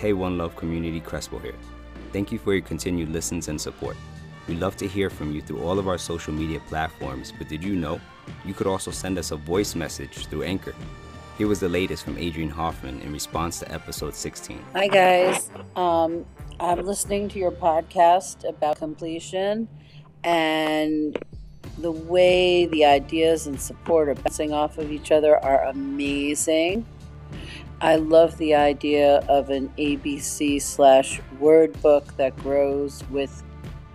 Hey One Love community, Crespo here. Thank you for your continued listens and support. We love to hear from you through all of our social media platforms, but did you know you could also send us a voice message through Anchor? Here was the latest from Adrienne Hoffman in response to episode 16. Hi, guys. Um, I'm listening to your podcast about completion and the way the ideas and support are bouncing off of each other are amazing. I love the idea of an ABC slash word book that grows with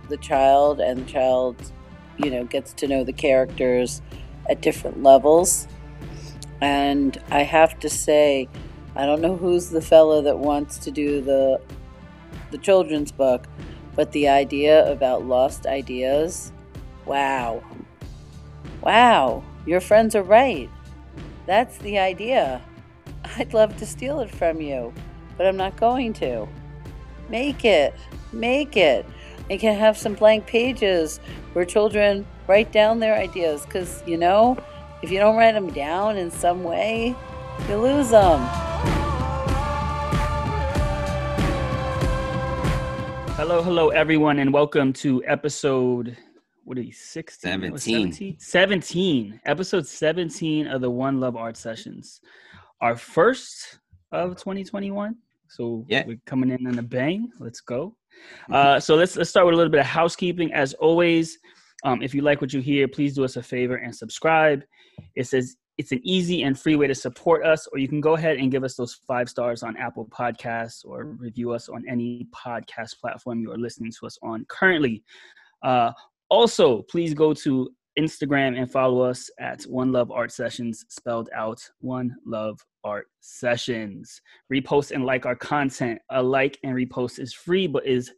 the child and the child, you know, gets to know the characters at different levels. And I have to say, I don't know who's the fella that wants to do the the children's book, but the idea about lost ideas, wow. Wow, your friends are right. That's the idea. I'd love to steal it from you, but I'm not going to. Make it. Make it. It can have some blank pages where children write down their ideas because, you know, if you don't write them down in some way, you lose them. Hello, hello, everyone, and welcome to episode what are you 16 17. 17 17 episode 17 of the one love art sessions our first of 2021 so Yeah. we're coming in in a bang. Let's go. Uh, so let's let's start with a little bit of housekeeping. As always um, if you like what you hear please do us a favor and subscribe. It says it's an easy and free way to support us or you can go ahead and give us those five stars on apple podcasts or review us on any podcast platform you are listening to us on currently. Uh, also, please go to Instagram and follow us at One Love Art Sessions, spelled out One Love Art Sessions. Repost and like our content. A like and repost is free, but is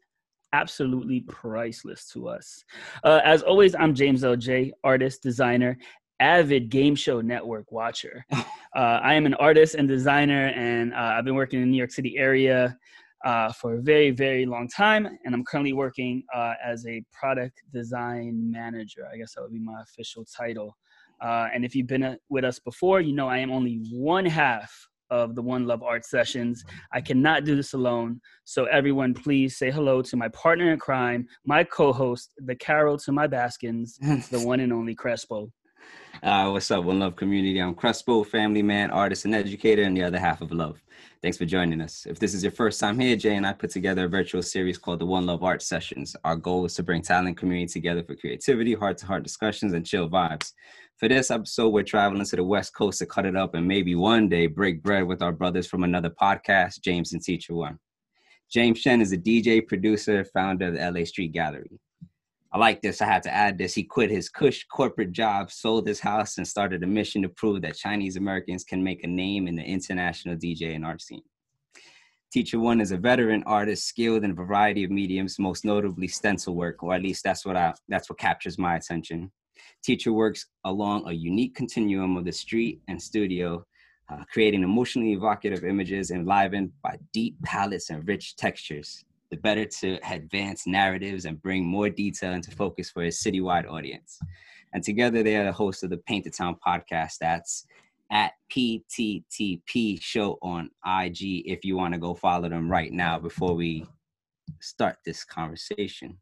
absolutely priceless to us. Uh, as always, I'm James LJ, artist, designer, avid game show network watcher. Uh, I am an artist and designer, and uh, I've been working in the New York City area uh, for a very, very long time. And I'm currently working uh, as a product design manager. I guess that would be my official title. Uh, and if you've been uh, with us before, you know I am only one half of the One Love Art Sessions. I cannot do this alone. So, everyone, please say hello to my partner in crime, my co host, the Carole to my Baskins, the one and only Crespo. Uh, what's up, One Love community? I'm Crespo, family man, artist, and educator, and the other half of Love. Thanks for joining us. If this is your first time here, Jay and I put together a virtual series called the One Love Art Sessions. Our goal is to bring talent community together for creativity, heart to heart discussions, and chill vibes. For this episode, we're traveling to the West Coast to cut it up and maybe one day break bread with our brothers from another podcast, James and Teacher One. James Shen is a DJ, producer, founder of the LA Street Gallery. I like this. I had to add this. He quit his cush corporate job, sold his house, and started a mission to prove that Chinese Americans can make a name in the international DJ and art scene. Teacher One is a veteran artist, skilled in a variety of mediums, most notably stencil work, or at least that's what I that's what captures my attention. Teacher works along a unique continuum of the street and studio, uh, creating emotionally evocative images enlivened by deep palettes and rich textures the better to advance narratives and bring more detail into focus for his citywide audience. And together, they are the host of the Paint the Town podcast. That's at PTTP Show on IG if you want to go follow them right now before we start this conversation.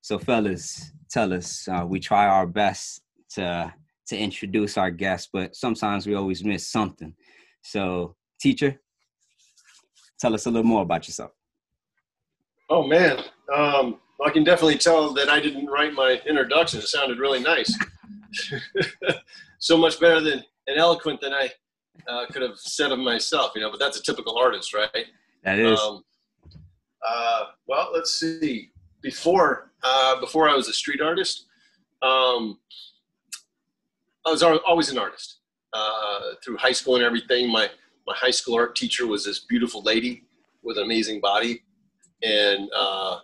So, fellas, tell us. Uh, we try our best to to introduce our guests, but sometimes we always miss something. So, teacher, tell us a little more about yourself. Oh man, um, I can definitely tell that I didn't write my introduction. It sounded really nice, so much better than and eloquent than I uh, could have said of myself. You know, but that's a typical artist, right? That is. Um, uh, well, let's see. Before uh, before I was a street artist, um, I was always an artist. Uh, through high school and everything, my my high school art teacher was this beautiful lady with an amazing body, and uh,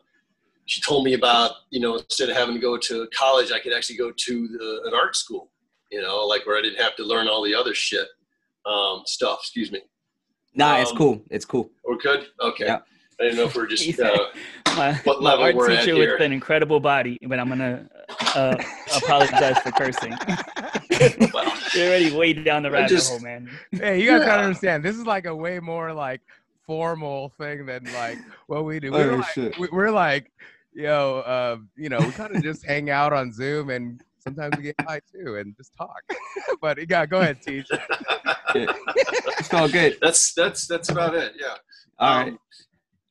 she told me about you know instead of having to go to college, I could actually go to the, an art school. You know, like where I didn't have to learn all the other shit um, stuff. Excuse me. nah, it's um, cool. It's cool. We're good. Okay. Yeah. I didn't know if we're just. Uh, my, what my art we're at teacher here. with an incredible body, but I'm gonna uh, apologize for cursing. well, You're already way down the rabbit just- hole, man. Hey, you guys gotta understand. This is like a way more like formal thing than like what we do. Oh, We're like, shit. we- we're like, yo, uh, you know, we kind of just hang out on Zoom and sometimes we get high too and just talk. but yeah, go ahead, Teach. It's all good. That's that's that's about it. Yeah. All Um, right.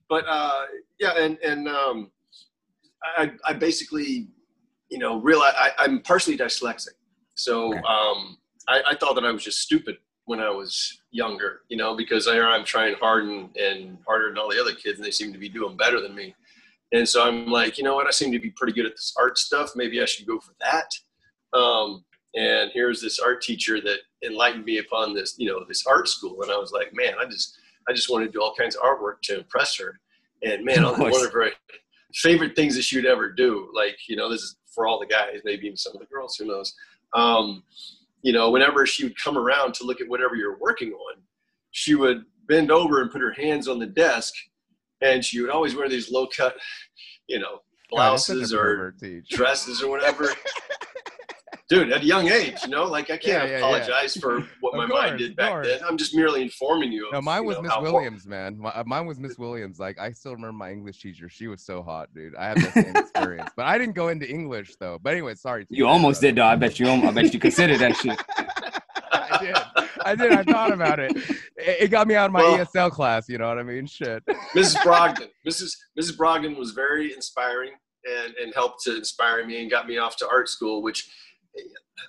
But uh, yeah, and and um, I I basically, you know, realize I, I'm partially dyslexic, so Okay. um, I, I thought that I was just stupid when I was younger, you know, because I'm trying hard and, and harder than all the other kids, and they seem to be doing better than me. And so I'm like, you know what? I seem to be pretty good at this art stuff. Maybe I should go for that. Um, and here's this art teacher that enlightened me upon this, you know, this art school. And I was like, man, I just, I just want to do all kinds of artwork to impress her. And man, one of her favorite things that she would ever do, like, you know, this is for all the guys, maybe even some of the girls, who knows. Um, you know, whenever she would come around to look at whatever you're working on, she would bend over and put her hands on the desk, and she would always wear these low cut, you know, God, a blouses or dresses or whatever. Dude, at a young age, you know, like I can't Yeah, yeah, yeah. apologize for what my course, mind did back then. I'm just merely informing you. Of, No, mine you was know, Miss Williams, man. My, uh, mine was Miss Williams. Like I still remember my English teacher. She was so hot, dude. I had the same experience, but I didn't go into English though. But anyway, sorry. You almost brother. did though. I bet you. I bet you considered that shit. I did. I did. I thought about it. It, it got me out of my Well- ESL class. You know what I mean? Shit. Mrs. Brogdon. Mrs. Mrs. Brogdon was very inspiring and, and helped to inspire me and got me off to art school, which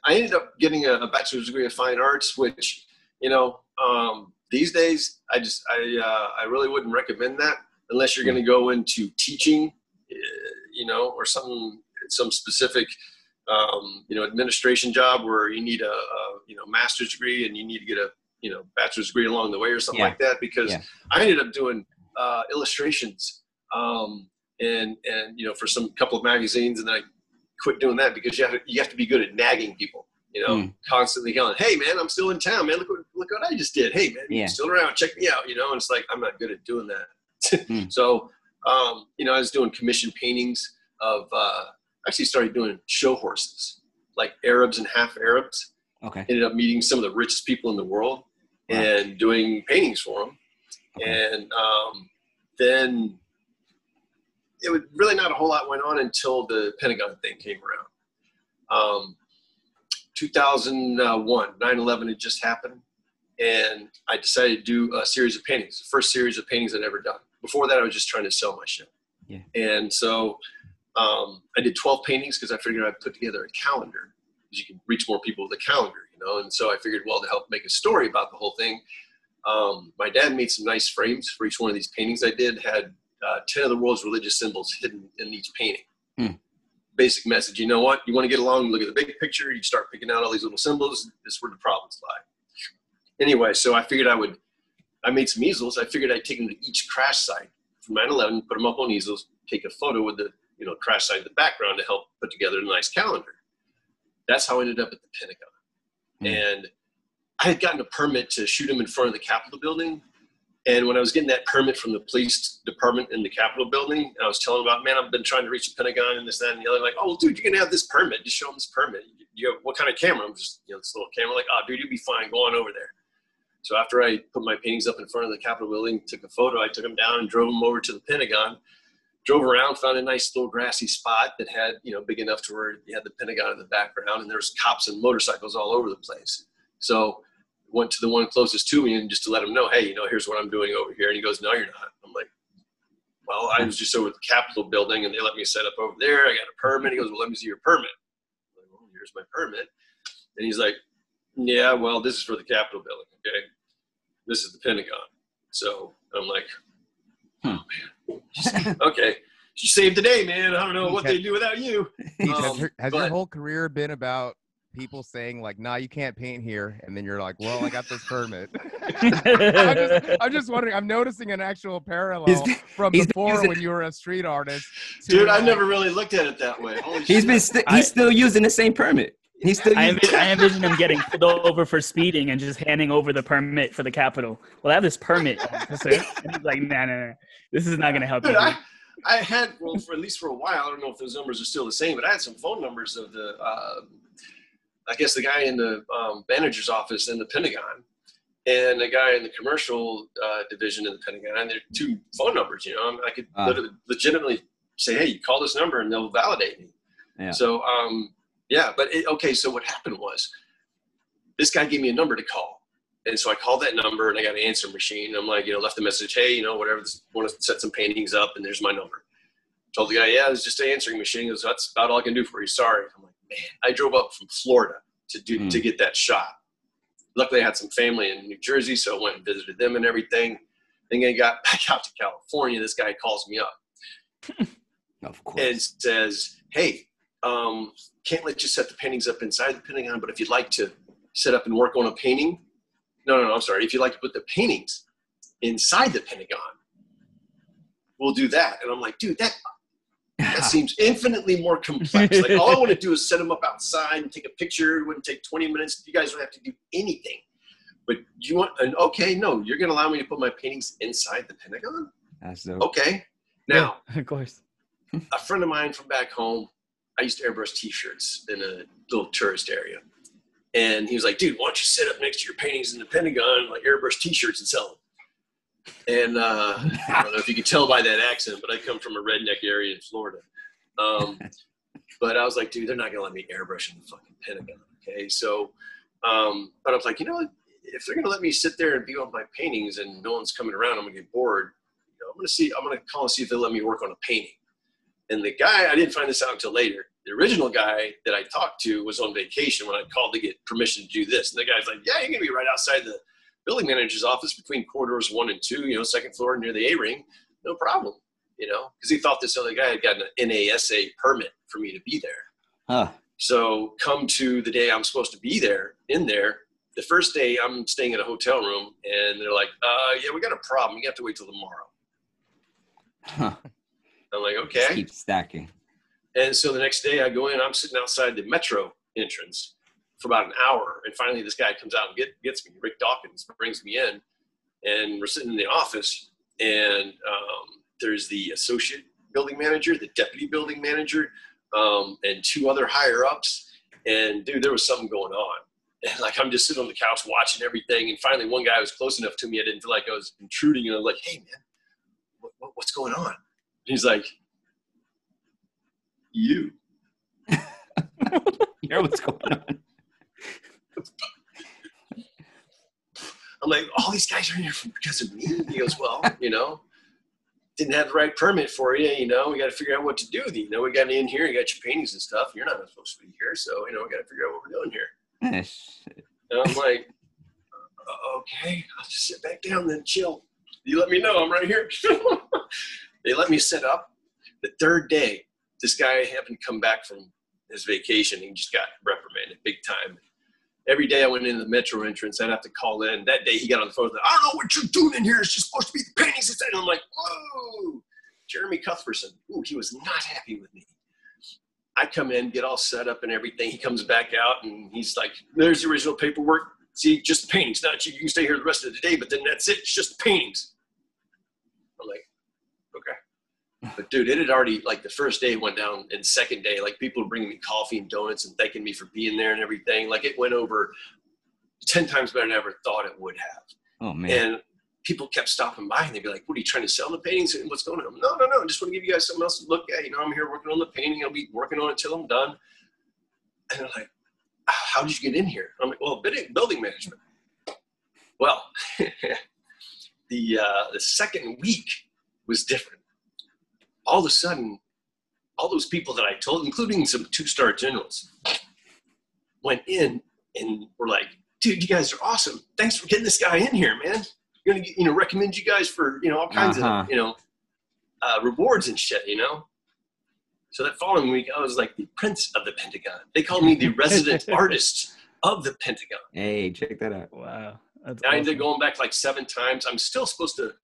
I ended up getting a, bachelor's degree of fine arts, which, you know, um, these days I just, I, uh, I really wouldn't recommend that unless you're going to go into teaching, uh, you know, or some, some specific, um, you know, administration job where you need a, a, you know, master's degree and you need to get a, you know, bachelor's degree along the way or something Yeah. like that. Because Yeah. I ended up doing uh, illustrations um, and and you know for some couple of magazines, and then I quit doing that because you have to, you have to be good at nagging people. You know, Mm. constantly yelling, "Hey man, I'm still in town, man. Look what look what I just did. Hey man, Yeah. still around. Check me out." You know, and it's like I'm not good at doing that. Mm. So um, you know, I was doing commission paintings of. Uh, actually started doing show horses, like Arabs and half Arabs Okay. ended up meeting some of the richest people in the world Wow. and doing paintings for them. Okay. And um, then it was really not a whole lot went on until the Pentagon thing came around. Um, 2001, 9/11 had just happened, and I decided to do a series of paintings. The first series of paintings I'd ever done. Before that, I was just trying to sell my shit. Yeah. And so um, I did 12 paintings because I figured I'd put together a calendar because you can reach more people with a calendar, you know. And so I figured, well, to help make a story about the whole thing, um, my dad made some nice frames for each one of these paintings I did. Had uh, 10 of the world's religious symbols hidden in each painting. Hmm. Basic message. You know what? You want to get along, look at the big picture, you start picking out all these little symbols. This is where the problems lie. Anyway, so I figured I would, I made some easels. I figured I'd take them to each crash site from 9 11, put them up on easels, take a photo with the you know crash site in the background to help put together a nice calendar. That's how I ended up at the Pentagon. Hmm. And I had gotten a permit to shoot them in front of the Capitol building. And when I was getting that permit from the police department in the Capitol building, I was telling them about, man, I've been trying to reach the Pentagon and this, that, and the other. Like, oh, dude, you're gonna have this permit. Just show them this permit. You have what kind of camera? I'm just, you know, this little camera. Like, oh, dude, you'll be fine. Go on over there. So after I put my paintings up in front of the Capitol building, took a photo, I took them down and drove them over to the Pentagon. Drove around, found a nice little grassy spot that had, you know, big enough to where you had the Pentagon in the background, and there was cops and motorcycles all over the place. So went to the one closest to me and just to let him know, hey, you know, here's what I'm doing over here. And he goes, no, you're not. I'm like, well, I was just over the Capitol building and they let me set up over there. I got a permit. He goes, well, let me see your permit. I'm like, well, here's my permit. And he's like, yeah, well, this is for the Capitol building. Okay. This is the Pentagon. So I'm like, Hmm. oh, man. okay. You saved the day, man. I don't know what they do without you. Teach, has Um, your, has your whole career been about people saying like, "Nah, you can't paint here," and then you're like, "Well, I got this permit." I'm, just, I'm just wondering. I'm noticing an actual parallel He's- from he's before using- when you were a street artist. to, Dude, I like- never really looked at it that way. Holy He's shit. been st- I- he's still using the same permit. He's still I, using. envi- I envision him getting pulled over for speeding and just handing over the permit for the Capitol. Well, I have this permit, officer. And he's like, nah, nah, nah. This is not going to help you. I, I had well for at least for a while. I don't know if those numbers are still the same, but I had some phone numbers of the, uh, I guess the guy in the um, manager's office in the Pentagon, and a guy in the commercial uh, division in the Pentagon. And there are two phone numbers. You know, I could Ah. literally, legitimately say, "Hey, you call this number," and they'll validate me. Yeah. So, um, yeah, but it, okay. So what happened was, this guy gave me a number to call, and so I called that number, and I got an answer machine. I'm like, you know, left a message, "Hey, you know, whatever, want to set some paintings up," and there's my number. Told the guy, "Yeah, it's just an answering machine." He goes, "That's about all I can do for you. Sorry." I'm like, I drove up from Florida to do Hmm. to get that shot. Luckily, I had some family in New Jersey, so I went and visited them and everything. Then I got back out to California. This guy calls me up Of course. and says, "Hey, um, can't let you set the paintings up inside the Pentagon, but if you'd like to set up and work on a painting, no, no, no, I'm sorry. If you'd like to put the paintings inside the Pentagon, we'll do that." And I'm like, "Dude, that that seems infinitely more complex. Like all I want to do is set them up outside and take a picture. It wouldn't take 20 minutes. You guys don't have to do anything. But you want and okay, no, you're gonna allow me to put my paintings inside the Pentagon? That's dope. Okay. Now, of course. a friend of mine from back home, I used to airbrush t-shirts in a little tourist area. And he was like, dude, why don't you sit up next to your paintings in the Pentagon, like airbrush t-shirts and sell them? And uh, I don't know if you can tell by that accent, but I come from a redneck area in Florida. Um, but I was like, dude, they're not gonna let me airbrush in the fucking Pentagon. Okay, so, um, but I was like, you know, what? if they're gonna let me sit there and view on my paintings and no one's coming around, I'm gonna get bored. You know, I'm gonna see. I'm gonna call and see if they'll let me work on a painting. And the guy, I didn't find this out until later. The original guy that I talked to was on vacation when I called to get permission to do this. And the guy's like, "Yeah, you're gonna be right outside the building manager's office between corridors one and two, you know, second floor near the A ring. No problem, you know, because he thought this other guy had gotten an NASA permit for me to be there. Huh. So come to the day I'm supposed to be there, in there. The first day I'm staying in a hotel room, and they're like, uh, "Yeah, we got a problem. You have to wait till tomorrow." Huh. I'm like, Just "Okay." Keep stacking. And so the next day I go in, I'm sitting outside the metro entrance for about an hour. And finally this guy comes out and get, gets me, Rick Dawkins brings me in and we're sitting in the office and um, there's the associate building manager, the deputy building manager, um, and two other higher ups. And dude, there was something going on. And like, I'm just sitting on the couch watching everything. And finally one guy was close enough to me. I didn't feel like I was intruding. And I'm like, Hey man, what, what, what's going on? And he's like, you. Know what's going on? I'm like, all these guys are here because of me. He goes, well, you know, didn't have the right permit for you. You know, we got to figure out what to do. with You You know, we got in here, you got your paintings and stuff. You're not supposed to be here, so you know, we got to figure out what we're doing here. Eh. And I'm like, "Uh, okay, I'll just sit back down then chill. You let me know I'm right here. they let me set up. The third day, this guy happened to come back from his vacation. He just got reprimanded big time. Every day I went into the metro entrance, I'd have to call in. That day he got on the phone. Like, I don't know what you're doing in here. It's just supposed to be the paintings. inside." And I'm like, whoa. Jeremy Cuthbertson. Ooh, he was not happy with me. I come in, get all set up and everything. He comes back out and he's like, "There's the original paperwork. See, just the paintings. Not you. You can stay here the rest of the day, but then that's it. It's just the paintings." I'm like, "Okay." But dude, it had already like the first day went down, and second day, like people were bringing me coffee and donuts and thanking me for being there and everything. Like it went over ten times better than I ever thought it would have. Oh man. And people kept stopping by and they'd be like, What are you trying to sell the paintings? And what's going on? No, no, no. I just want to give you guys something else to look at. You know, I'm here working on the painting. I'll be working on it till I'm done. And they're like, How did you get in here? I'm like, Well, building management. Well, the uh, the second week was different. All of a sudden, all those people that I told, including some two star generals, went in and were like, dude, you guys are awesome. Thanks for getting this guy in here, man. We're gonna, you know, recommend you guys for, you know, all kinds Uh-huh. of, you know, uh, rewards and shit, you know. So that following week, I was like the prince of the Pentagon. They called me the resident artist of the Pentagon. hey, check that out. Wow. That's I ended up going back like seven times. I'm still supposed to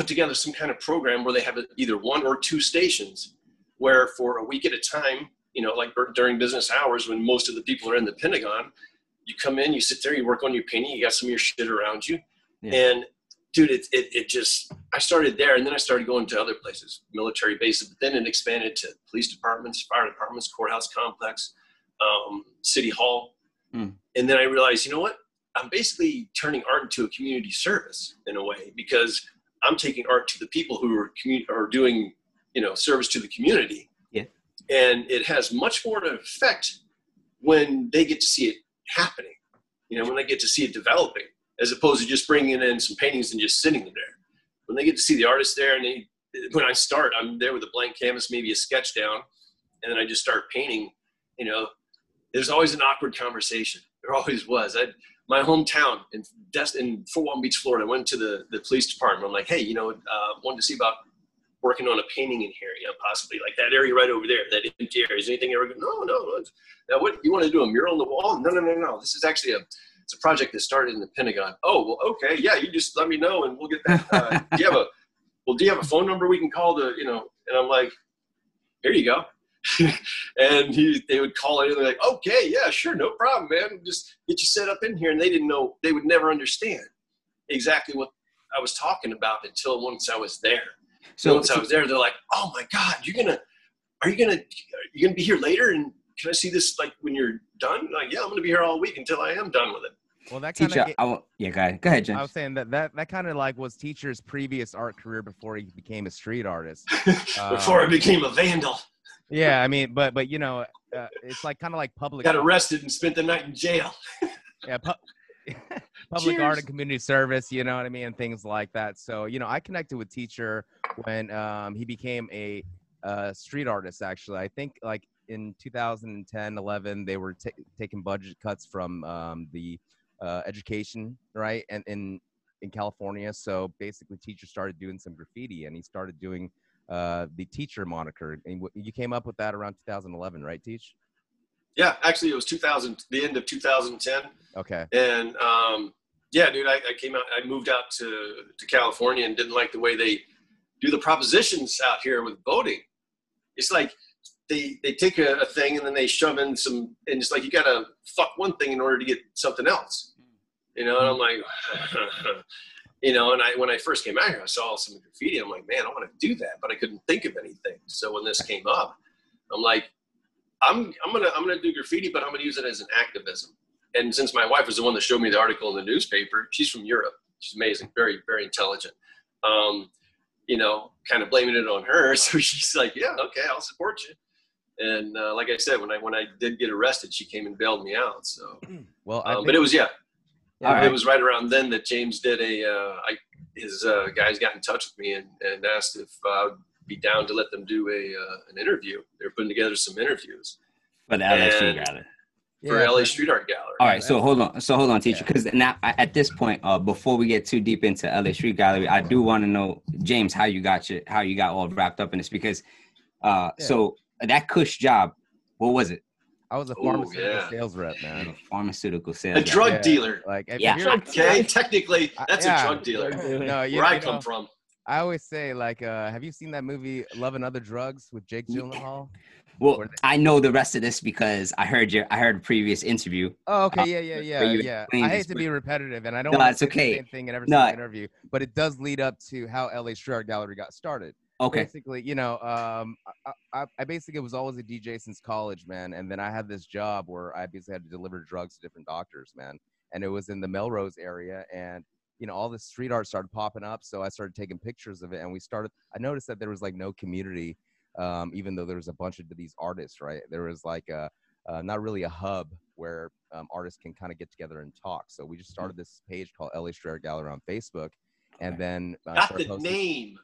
put together some kind of program where they have either one or two stations where for a week at a time, you know, like during business hours when most of the people are in the Pentagon, you come in, you sit there, you work on your painting, you got some of your shit around you. Yeah. And dude, it, it, it just, I started there and then I started going to other places, military bases, but then it expanded to police departments, fire departments, courthouse complex, um, city hall. Hmm. And then I realized, you know what? I'm basically turning art into a community service in a way because I'm taking art to the people who are commu- are doing you know service to the community. Yeah. And it has much more of an effect when they get to see it happening. You know, when they get to see it developing, as opposed to just bringing in some paintings and just sitting them there. When they get to see the artist there, and they, when I start, I'm there with a blank canvas, maybe a sketch down, and then I just start painting. You know, there's always an awkward conversation. There always was. I, my hometown in in Fort Walton Beach, Florida. I went to the, the police department. I'm like, hey, you know, uh, wanted to see about working on a painting in here, you know, possibly like that area right over there, that empty area. Is anything ever no. no. Now, what you want to do? A mural on the wall? No, no, no, no. This is actually a it's a project that started in the Pentagon. Oh, well, okay, yeah. You just let me know, and we'll get that. Uh, do you have a well? Do you have a phone number we can call to you know? And I'm like, here you go. and he, they would call it, and they're like, okay, yeah, sure, no problem, man. Just get you set up in here. And they didn't know, they would never understand exactly what I was talking about until once I was there. So So, once I was there, they're like, "Oh my God, you're gonna, are you gonna, you're you gonna be here later? And can I see this like when you're done?" Like, yeah, I'm gonna be here all week until I am done with it. Well, that kind teacher, of. I yeah, go ahead, go ahead, I was saying that that, that kind of like was teacher's previous art career before he became a street artist. Before I Um, became a vandal, Yeah, I mean, but but you know, uh, it's like kind of like public. got arrested and spent the night in jail. yeah, pu- public art and community service. You know what I mean, and things like that. So you know, I connected with teacher when um, he became a uh, street artist. Actually, I think like in 2010, 11, they were ta taking budget cuts from um, the uh, education, right, and in in California. So basically, teacher started doing some graffiti, and he started doing uh, the teacher moniker. And you came up with that around 2011, right, Teach? Yeah, actually, it was 2000, the end of 2010, Okay. and um, yeah, dude, I, I came out, I moved out to to California and didn't like the way they do the propositions out here with voting. It's like they they take a, a thing and then they shove in some, and it's like you gotta fuck one thing in order to get something else, you know. And I'm like, you know, and I when I first came out here, I saw some graffiti. I'm like, man, I want to do that, but I couldn't think of anything. So when this came up, I'm like, I'm I'm gonna I'm gonna do graffiti, but I'm gonna use it as an activism. And since my wife was the one that showed me the article in the newspaper, she's from Europe. She's amazing, very very intelligent. Um, you know, kind of blaming it on her. So she's like, yeah, okay, I'll support you. And uh, like I said, when I when I did get arrested, she came and bailed me out. So, Well, I um, but it was yeah, All right. it was right around then that James did a uh, I, his uh, guys got in touch with me and, and asked if I would be down to let them do a uh, an interview. They were putting together some interviews For the LSU and- gallery. for yeah, LA Street Art Gallery. All right, so hold on, so hold on, teacher, Yeah. because now at this point, uh, before we get too deep into LA Street Gallery, I do want to know, James, how you got your, how you got all wrapped up in this, because, uh, Yeah. so that Cush job, what was it? I was a Ooh, pharmaceutical yeah. sales rep, man. A Pharmaceutical A sales. guy. drug Yeah, dealer. Like, if Yeah. you're- Okay, technically, that's yeah. a drug dealer. No, you, Where I you come know, from. I always say, like, uh, have you seen that movie Love and Other Drugs with Jake Yeah. Gyllenhaal? Well, Or I know the rest of this because I heard your, I heard a previous interview. Oh, Uh, okay, yeah, yeah, yeah, yeah. explained I this, hate to be repetitive, and I don't No, want it's to say okay. the same thing in every No. single interview, but it does lead up to how LA Street Gallery got started. Okay. Basically, you know, um, I, I, I basically was always a DJ since college, man, and then I had this job where I basically had to deliver drugs to different doctors, man, and it was in the Melrose area, and you know, all this street art started popping up, so I started taking pictures of it, and we started. I noticed that there was like no community, um, even though there was a bunch of these artists, right? There was like a uh, not really a hub where um, artists can kind of get together and talk. So we just started this page called LA Street Art Gallery on Facebook, and then uh, Got started the posting- name.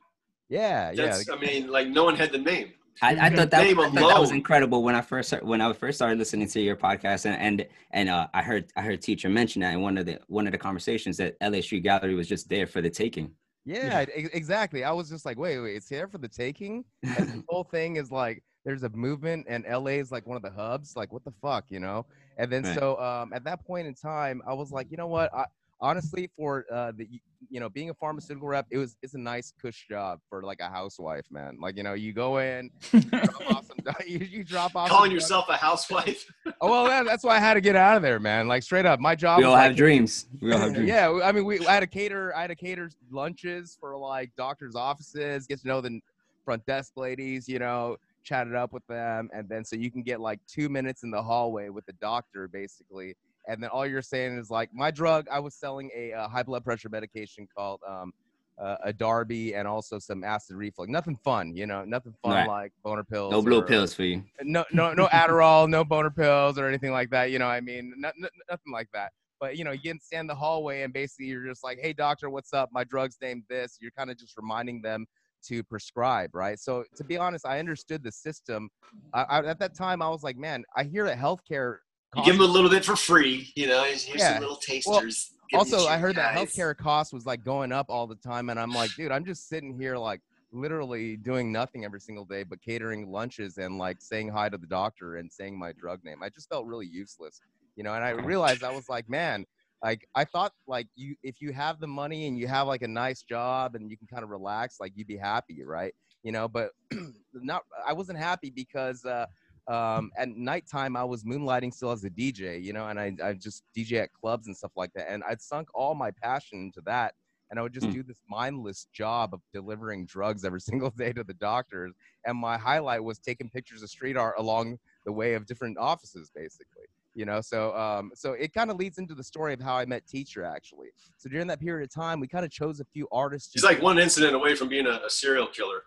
Yeah, yeah. I mean, like no one had the name. I, I thought that, I thought that was incredible when I first when I first started listening to your podcast and and, and uh, I heard I heard teacher mention that in one of the one of the conversations that LA Street Gallery was just there for the taking. Yeah, e- exactly. I was just like, wait, wait, it's here for the taking. And the whole thing is like, there's a movement, and LA is like one of the hubs. Like, what the fuck, you know? And then Right. so um, at that point in time, I was like, you know what? I, honestly, for uh, the you know being a pharmaceutical rep, it was it's a nice cush job for like a housewife, man. Like you know, you go in, drop off some, you, you drop off. Calling some- yourself a housewife. Oh well, that, that's why I had to get out of there, man. Like straight up, my job. We was all like, have dreams. We all have dreams. yeah, I mean, we I had to cater. I had to cater lunches for like doctors' offices. Get to know the front desk ladies. You know, chatted up with them, and then so you can get like two minutes in the hallway with the doctor, basically, and then all you're saying is like my drug. I was selling a uh, high blood pressure medication called um, uh, Edarbi and also some acid reflux. Nothing fun, you know, nothing fun Right. like boner pills. No blue or- pills for you. no no no Adderall, no boner pills or anything like that. You know, I mean, no, no- nothing like that. But you know, you can stand the hallway and basically you're just like, "Hey, doctor, what's up? My drug's named this." You're kind of just reminding them to prescribe, right? So to be honest, I understood the system. I, I, at that time, I was like, "Man, I hear that healthcare." You give them a little bit for free, you know. Here's Yeah. some little tasters. These also i heard that healthcare cost was like going up all the time and i'm like dude i'm just sitting here like literally doing nothing every single day but catering lunches and like saying hi to the doctor and saying my drug name i just felt really useless you know and i realized i was like man like i thought like you if you have the money and you have like a nice job and you can kind of relax like you'd be happy right you know but not i wasn't happy because uh um, at nighttime I was moonlighting still as a DJ, you know, and I, I just DJ at clubs and stuff like that. And I'd sunk all my passion into that. And I would just Hmm. do this mindless job of delivering drugs every single day to the doctors. And my highlight was taking pictures of street art along the way of different offices, basically. You know, so um, so it kind of leads into the story of how I met Teacher actually. So during that period of time, we kind of chose a few artists. He's like one incident away from being a, a serial killer.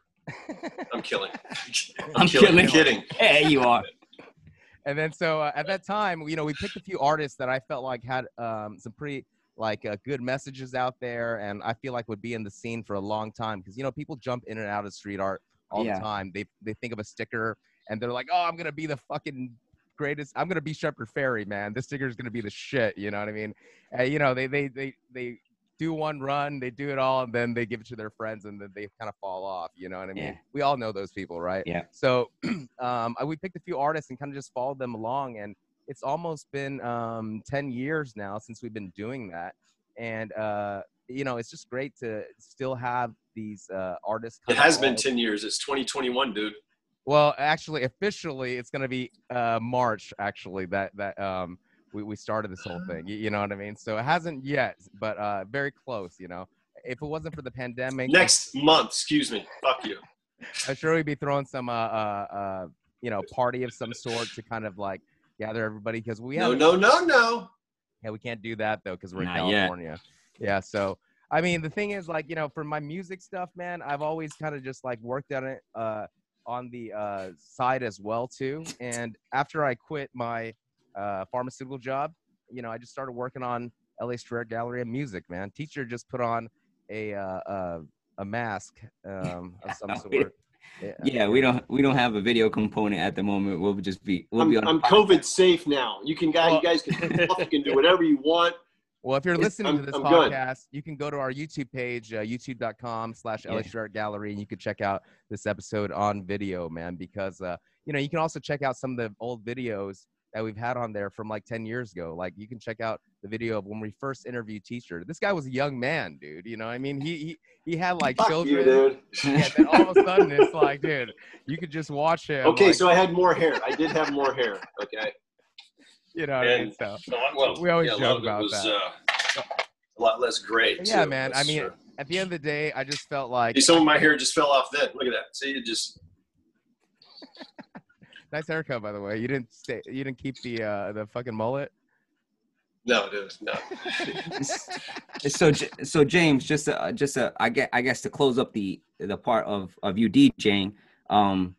I'm killing. I'm, I'm killing. killing. Kidding. Hey, you are. and then so uh, at that time you know we picked a few artists that i felt like had um, some pretty like uh, good messages out there and i feel like would be in the scene for a long time because you know people jump in and out of street art all Yeah. the time they they think of a sticker and they're like oh i'm gonna be the fucking greatest i'm gonna be Shepard Fairey man this sticker is gonna be the shit you know what i mean and you know they they they they do one run they do it all and then they give it to their friends and then they kind of fall off you know what i mean Yeah. we all know those people right Yeah. so um, I- we picked a few artists and kind of just followed them along and it's almost been um, 10 years now since we've been doing that and uh, you know it's just great to still have these uh, artists It has been 10 years. It's 2021, dude. well actually officially it's going to be uh, march actually that that um, we, we started this whole thing you, you know what i mean so it hasn't yet but uh, very close you know if it wasn't for the pandemic Next month, excuse me. Fuck you. I'm sure we'd be throwing some, uh, uh, uh, you know, party of some sort to kind of like gather everybody because we No, have, no, no, no. No Yeah, we can't do that though because we're in Not yet. California. Yeah, so I mean, the thing is, like, you know, for my music stuff, man, I've always kind of just like worked on it uh, on the uh, side as well too. And after I quit my uh, pharmaceutical job, you know, I just started working on LA Street Art Gallery of music, man. Teacher just put on a uh, uh, a mask um, of some sort. Yeah, we don't we don't have a video component at the moment. We'll just be we'll I'm, be on. I'm COVID safe now. You can guys, Well- you guys can, you can do whatever you want. Well, if you're listening to I'm- this I'm good. podcast, you can go to our YouTube page, uh, youtube.com slash Yeah. LA Street Art Gallery, and you can check out this episode on video, man, because, uh, you know, you can also check out some of the old videos that we've had on there from like 10 years ago. Like you can check out the video of when we first interviewed Teacher. This guy was a young man, dude. You know, what I mean, he, he, he had like Fuck children. you, dude. Yeah, then all of a sudden it's like, dude, you could just watch him. Okay, like, so I had more hair. I did have more hair. Okay. you know what I mean? And- So, No, well, We always yeah, joke lot of it about was, that. Uh, a lot less gray. yeah, too. man. I mean, true. at the end of the day, I just felt like See, some of my hair just fell off then. Look at that. See, it just Nice haircut, by the way. You didn't stay. You didn't keep the uh, the fucking mullet. no, dude, no. so so James, just uh, just uh, I get I guess to close up the the part of of you DJing, um,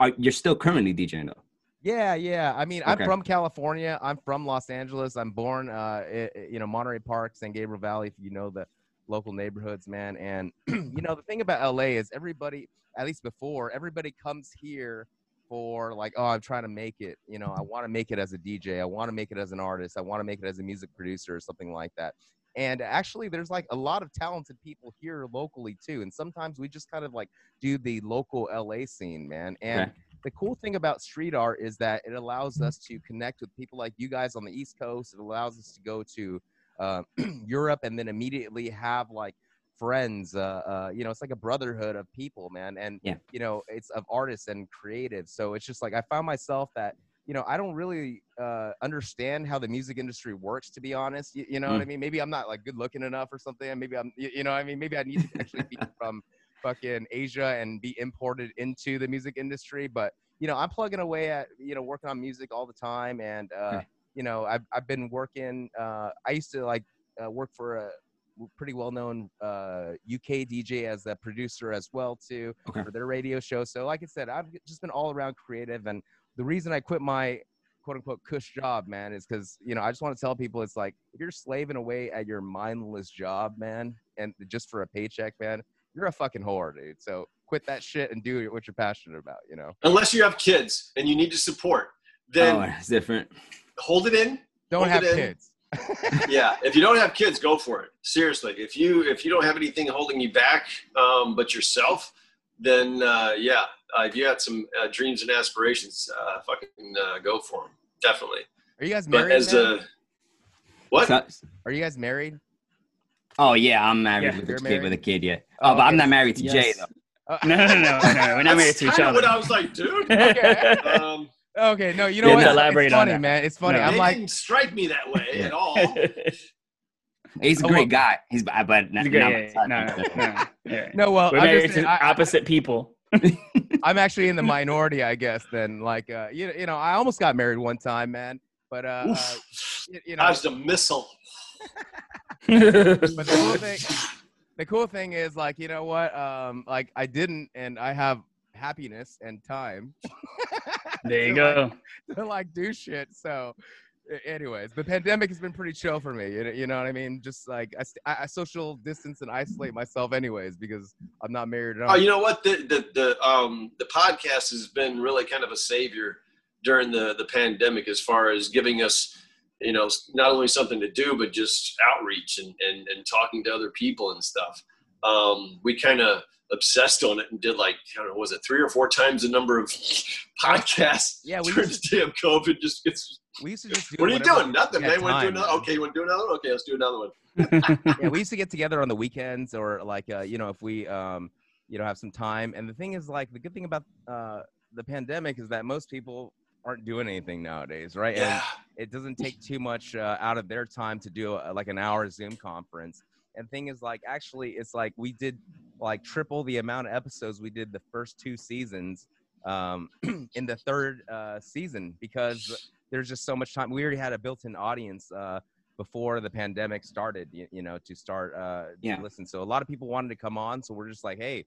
are you're still currently DJing though? Yeah, yeah. I mean, I'm from California. I'm from Los Angeles. I'm born, uh, i- i- you know, Monterey Park, San Gabriel Valley. If you know the local neighborhoods, man. And you know, the thing about LA is everybody, at least before, everybody comes here for like, oh, I'm trying to make it. You know, I want to make it as a DJ. I want to make it as an artist. I want to make it as a music producer or something like that. And actually, there's like a lot of talented people here locally too. And sometimes we just kind of like do the local LA scene, man. And the cool thing about street art is that it allows us to connect with people like you guys on the East Coast. It allows us to go to uh, Europe and then immediately have like friends. Uh, uh, you know, it's like a brotherhood of people, man. And Yeah. you know, it's of artists and creatives. So it's just like I found myself that you know I don't really uh, understand how the music industry works, to be honest. You, you know what I mean? Maybe I'm not like good looking enough or something. Maybe I'm, you, you know, what I mean, maybe I need to actually be from fucking Asia and be imported into the music industry. But you know, I'm plugging away at you know working on music all the time, and uh, you know, I've I've been working. Uh, I used to like uh, work for a pretty well-known uh, UK DJ as a producer as well too Okay. for their radio show. So, like I said, I've just been all around creative, and the reason I quit my quote unquote cush job, man, is because you know I just want to tell people it's like if you're slaving away at your mindless job, man, and just for a paycheck, man, you're a fucking whore, dude. So quit that shit and do what you're passionate about. You know, Unless you have kids and you need to support, then oh, it's different. hold it in. don't Hold have it in. kids. Yeah if you don't have kids go for it seriously if you if you don't have anything holding you back um, but yourself then uh, yeah uh, if you got some uh, dreams and aspirations uh, fucking uh, go for them definitely Are you guys but married? as man? a what So- Are you guys married? oh yeah, I'm married Yeah, with, a kid, married? with a kid. Yeah. Oh, Oh, but I'm not married to Jay though. Uh, No, no, no, no, no. We're not married to each kinda other. what i was like dude okay. um, okay. No, you know Yeah, what? to It's- elaborate it's on funny, that. man. It's funny. No. I'm they like, didn't strike me that way at all He's a Oh, great well- guy. He's but but not, He's good, not yeah, yeah, no, no, no, yeah. no, well, We're I'm, married just, to I, opposite people. I'm actually in the minority, I guess. Then, like, uh, you, you know, I almost got married one time, man. But, uh, uh you, you know, was a missile but the cool thing, the cool thing is, like, you know what? Um, like, I didn't, and I have happiness and time there you to, like, go. to like do shit. So, anyways, the pandemic has been pretty chill for me. You know, you know what I mean? Just like I, st- I, I social distance and isolate myself, anyways, because I'm not married. At all. Oh, you know what? The the the um the podcast has been really kind of a savior during the the pandemic as far as giving us, you know, not only something to do but just outreach and and, and talking to other people and stuff. Um, we kind of obsessed on it and did like I don't know, was it three or four times the number of podcasts? Yeah, we during used the damn COVID just gets. we used to just do What are you doing? Nothing, man. Want to do another? man. Okay, you want to do another one? Okay, let's do another one. yeah, we used to get together on the weekends or like uh, you know if we um you know have some time. And the thing is like the good thing about uh the pandemic is that most people aren't doing anything nowadays, right? Yeah. And it doesn't take too much uh, out of their time to do a, like an hour Zoom conference. And thing is like actually it's like we did like triple the amount of episodes we did the first two seasons um in the third uh season because there's just so much time. We already had a built-in audience uh before the pandemic started, you, you know, to start uh to Yeah. listen. So a lot of people wanted to come on, so we're just like, hey,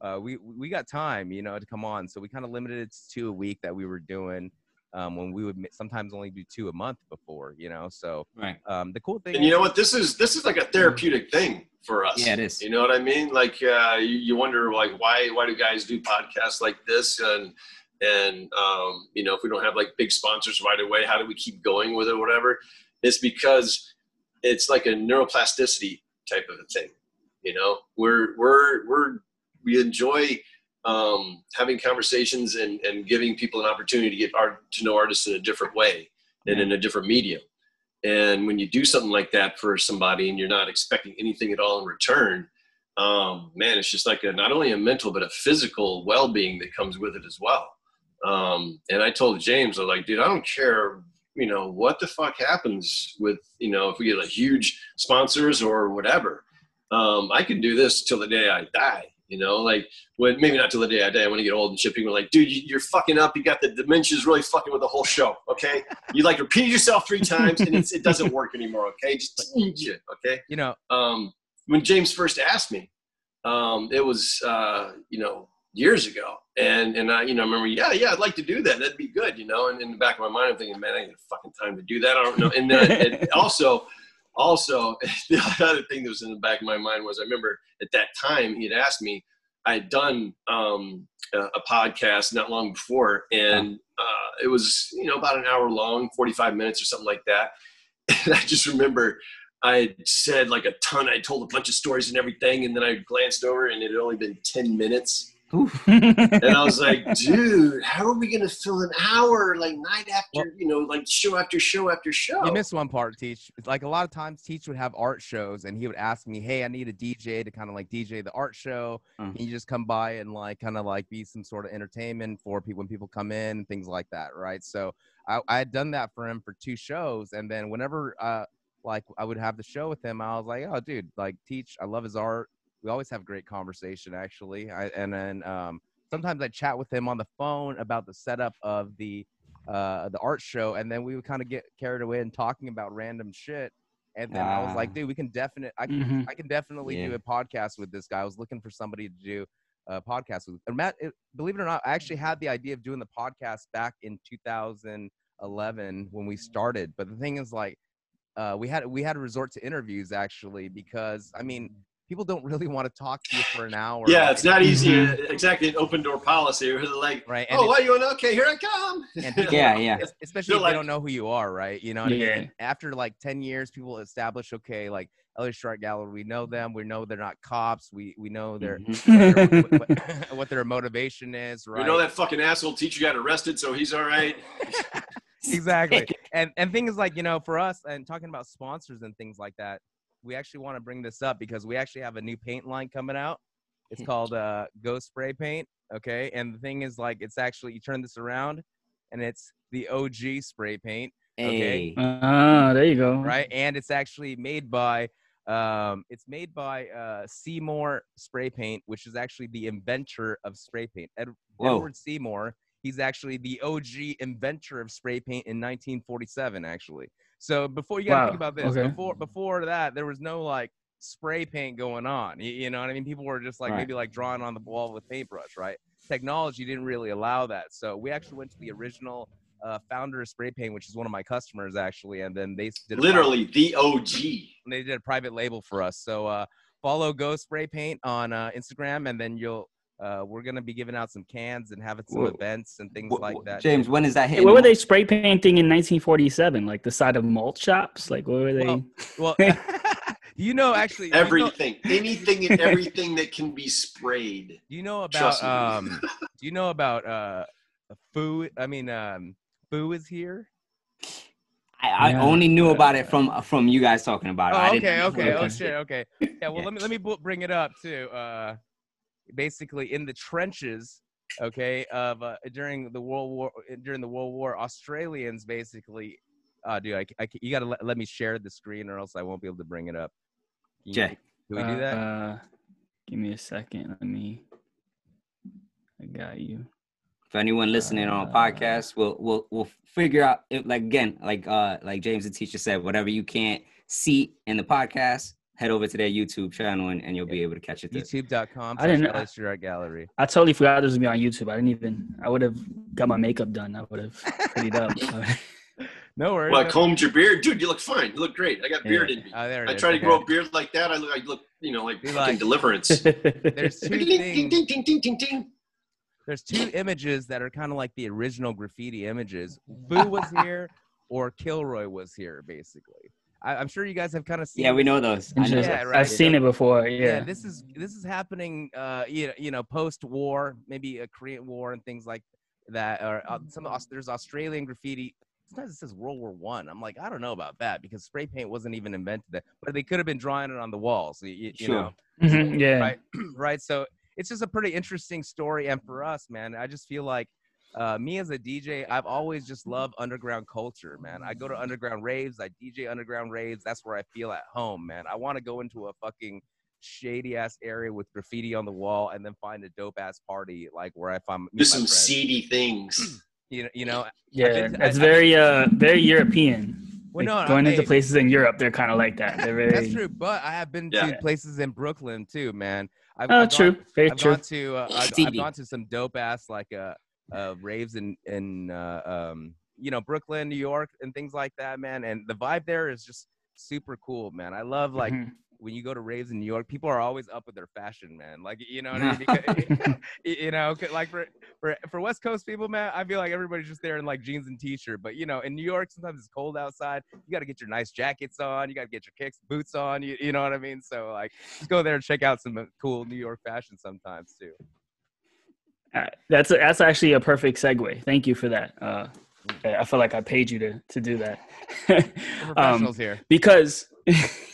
uh, we we got time, you know, to come on. So we kind of limited it to a week that we were doing um, when we would sometimes only do two a month before, you know. So Right. um, the cool thing, And you know what? This is this is like a therapeutic thing for us. Yeah, it is. You know what I mean? Like uh, you, you wonder like why why do guys do podcasts like this and and um, you know if we don't have like big sponsors right away, how do we keep going with it or whatever? It's because it's like a neuroplasticity type of a thing. You know, we're we're we're we enjoy um, having conversations and, and giving people an opportunity to get art to know artists in a different way and in a different medium. And when you do something like that for somebody and you're not expecting anything at all in return, um, man, it's just like a, not only a mental but a physical well-being that comes with it as well. Um, and I told James, I was like, dude, I don't care, you know, what the fuck happens with, you know, if we get like huge sponsors or whatever. Um, I can do this till the day I die. You know, like when maybe not till the day I die. I want to get old and shit. People are like, dude, you, you're fucking up. You got the dementia's really fucking with the whole show. Okay, you like repeated yourself three times and it's, it doesn't work anymore. Okay, just okay. you know, Um, when James first asked me, um, it was uh, you know years ago, and and I you know remember yeah yeah I'd like to do that. That'd be good. You know, and in the back of my mind I'm thinking, man, I ain't got fucking time to do that. I don't know. And, then and also. Also, the other thing that was in the back of my mind was I remember at that time he had asked me, I had done um, a, a podcast not long before, and uh, it was you know about an hour long, 45 minutes or something like that. And I just remember I had said like a ton. I told a bunch of stories and everything, and then I glanced over and it had only been 10 minutes. Oof. And I was like, dude, how are we gonna fill an hour like night after, you know, like show after show after show? you missed one part, Teach. It's Like a lot of times, Teach would have art shows, and he would ask me, "Hey, I need a DJ to kind of like DJ the art show. Mm. Can you just come by and like kind of like be some sort of entertainment for people when people come in, and things like that, right?" So I, I had done that for him for two shows, and then whenever uh like I would have the show with him, I was like, "Oh, dude, like Teach, I love his art. We always have great conversation, actually. I, and then um, sometimes I chat with him on the phone about the setup of the uh, the art show, and then we would kind of get carried away and talking about random shit. And then I was like, Ah. dude, we can definitely, I can, Mhm. I can definitely do a podcast with this guy. I was looking for somebody to do a podcast with. And Matt, it, believe it or not, I actually had the idea of doing the podcast back in 2011 when we started. But the thing is, like, uh, we had we had to resort to interviews actually because I mean, people don't really want to talk to you for an hour. Yeah, like, it's not easy. Mhm. uh, Exactly, an open door policy. Or like, right. And oh, it's- what you want? Okay, here I come. and people- Yeah, yeah. especially They're if like- they don't know who you are, right? You know, what I mean? After like ten years, people establish, okay, like Elliot Strike Gallery, we know them, we know they're not cops, we we know their Mhm. what, what- what their motivation is, right? You know that fucking asshole teacher got arrested, so he's all right. exactly. And and things like you know, for us, and talking about sponsors and things like that, we actually want to bring this up because we actually have a new paint line coming out. It's called uh, Go Spray Paint. Okay, and the thing is, like, it's actually you turn this around, and it's the OG spray paint. Hey. Ah, there you go. right? And it's actually made by um, it's made by uh, Seymour Spray Paint, which is actually the inventor of spray paint. Ed- Edward Seymour. He's actually the OG inventor of spray paint in 1947, actually. So before you gotta Wow, think about this, okay. before before that, there was no like spray paint going on. You, you know what I mean? People were just like Right. maybe like drawing on the wall with paintbrush, right? Technology didn't really allow that. So we actually went to the original uh, founder of spray paint, which is one of my customers actually, and then they did Literally the OG. and they did a private label for us. So uh, follow Go Spray Paint on uh, Instagram, and then you'll uh, we're gonna be giving out some cans and having some Whoa. events and things Wh- like that. James, when is that Hey, hitting? what were they spray painting in 1947? Like the side of malt shops? Like what were they? Well, Well, you know, actually, you know- Everything, anything and everything that can be sprayed. Do you know about um? do you know about uh? Foo? I mean, um, Foo is here. I, I Yeah. only knew about it from from you guys talking about it. Oh, okay, okay. it Oh was- shit, okay. Yeah, well, Yeah. let me let me bring it up too. Uh, basically, in the trenches, okay, of uh, during the World War during the World War, Australians basically. Uh, dude, I, I, you gotta let, let me share the screen, or else I won't be able to bring it up. Can you- Jay. do we do that? Uh, give me a second. Let me. I got you. if anyone listening on a Uh, podcast, we'll we'll we'll figure out it, like again, like uh like James the teacher said, whatever you can't see in the podcast, head over to their YouTube channel and, and you'll be able to catch it there. YouTube.com. I didn't know- slash Elliot Art Gallery. I totally forgot this was gonna be on YouTube. I didn't even. I would have got my makeup done. I would have prettied up. No worries. Well, I combed your beard, dude. You look fine. You look great. I got beard in me. Oh, there it I is, try to grow a beard like that. I look, I look, you know, like Be fucking like- deliverance. There's two ding, ding, ding. there's two images that are kind of like the original graffiti images. Foo was here or Kilroy was here, basically. I, I'm sure you guys have kind of seen. Yeah, we know those. I know yeah, those. Right. I've seen it before. Yeah. Yeah. this is this is happening. Uh, you know, you know, post-war, maybe a Korean War and things like that. Or uh, some Aus- there's Australian graffiti. Sometimes it says World War One. I'm like, I don't know about that because spray paint wasn't even invented then, but they could have been drawing it on the walls. You, you Sure. know, Mhm, yeah. right right so it's just a pretty interesting story and for us man i just feel like uh, me as a dj i've always just loved underground culture man i go to underground raves i dj underground raves that's where i feel at home man i want to go into a fucking shady ass area with graffiti on the wall and then find a dope ass party like where i find meet Do some friends. seedy things. you know, you know Yeah. to- It's I- very uh very European. well, Like, no, no, going into places in Europe, they're kind of like that. They're very. that's true but i have been Yeah. to places in brooklyn too man I've, Oh, I've gone- true. Very I've true. gone to uh, I've, I've gone to some dope ass like uh, uh raves in in uh, um you know Brooklyn, New York, and things like that, man. And the vibe there is just super cool, man. I love like Mhm. when you go to raves in New York, people are always up with their fashion, man. Like you know what I mean? Because, you know, like for, for for West Coast people, man, I feel like everybody's just there in like jeans and t-shirt. But you know, in New York, sometimes it's cold outside. You got to get your nice jackets on. You got to get your kicks, boots on. You, you know what I mean? So like, just go there and check out some uh, cool New York fashion sometimes too. Uh, that's a, that's actually a perfect segue. Thank you for that. Uh, I feel like I paid you to to do that. Um, here. because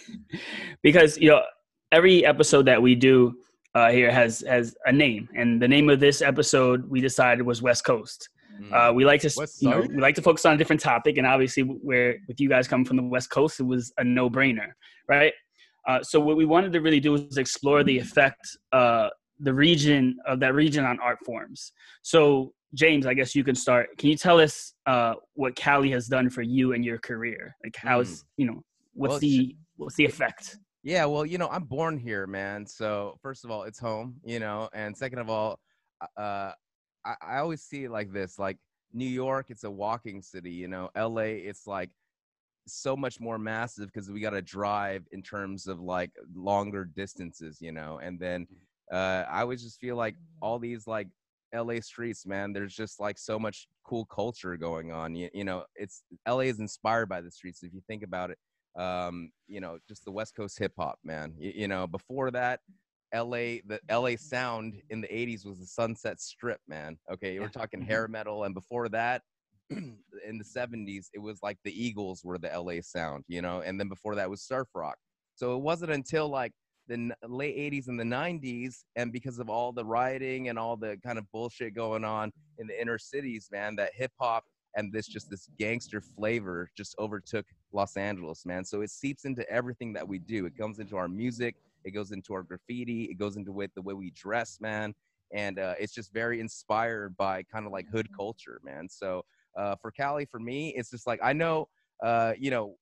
because you know every episode that we do uh, here has has a name, and the name of this episode we decided was West Coast. Mm. Uh, we like to you know we like to focus on a different topic, and obviously where with you guys coming from the West Coast, it was a no brainer, right? Uh, so what we wanted to really do was explore the effect uh, the region of that region on art forms. So James, I guess you can start. Can you tell us uh, what Cali has done for you and your career? Like, how's you know what's Well, the what's the effect? Yeah, well, you know, I'm born here, man. So first of all, it's home, you know, and second of all, uh, I, I always see it like this: like New York, it's a walking city, you know. LA, it's like so much more massive because we got to drive in terms of like longer distances, you know. And then uh, I always just feel like all these like LA streets, man. There's just like so much cool culture going on. You, you know, it's LA is inspired by the streets. If you think about it um, you know, just the West Coast hip hop, man. You, you know, before that, LA, the LA sound in the 80s was the Sunset Strip, man. Okay, we're talking hair metal, and before that, in the 70s, it was like the Eagles were the LA sound, you know, and then before that was surf rock. So it wasn't until like the late 80s and the 90s, and because of all the rioting and all the kind of bullshit going on in the inner cities, man, that hip hop and this just this gangster flavor just overtook Los Angeles, man. So it seeps into everything that we do. It comes into our music, it goes into our graffiti, it goes into with the way we dress, man. And uh, it's just very inspired by kind of like hood culture, man. So uh, for Cali, for me, it's just like I know, uh, you know,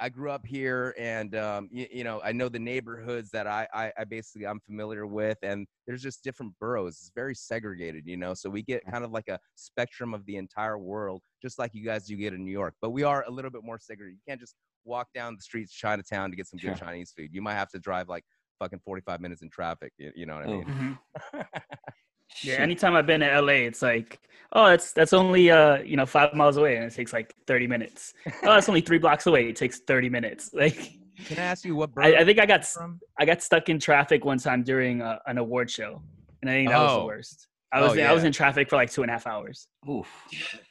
I grew up here, and um, you, you, know, I know the neighborhoods that I, I, I basically I'm familiar with, and there's just different boroughs. It's very segregated, you know. So we get kind of like a spectrum of the entire world, just like you guys do get in New York. But we are a little bit more segregated. You can't just walk down the streets of Chinatown to get some good Sure. Chinese food. You might have to drive like fucking 45 minutes in traffic. You, you know what I mean? Mhm. Yeah, anytime I've been to LA, it's like, oh, that's that's only uh, you know, five miles away and it takes like 30 minutes. Oh, it's only three blocks away. It takes 30 minutes. Like Can I ask you what I, I think I got you're from? I got stuck in traffic one time during uh, an award show. And I think that was the Oh. worst. I was Oh, I was in traffic for like two and a half hours. Oof.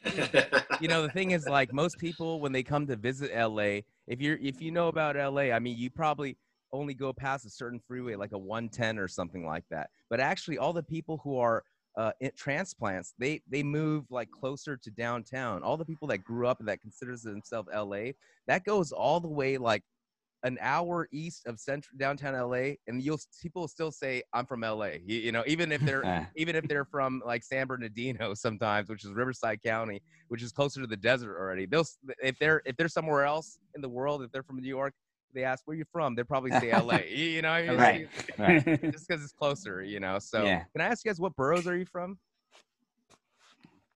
you know the thing is like most people when they come to visit LA, if you're if you know about LA, I mean you probably only go past a certain freeway like a 110 or something like that. But actually all the people who are uh, in transplants, they they move like closer to downtown. All the people that grew up and that considers themselves LA, that goes all the way like an hour east of central downtown LA, and you'll people still say I'm from LA. You, you know, even if they're even if they're from like San Bernardino sometimes, which is Riverside County, which is closer to the desert already. They'll if they're if they're somewhere else in the world, if they're from New York, they ask where you're from, they probably say LA. You you know, I mean? Right. right. just because it's closer, you know. So Yeah. can I ask you guys what boroughs are you from?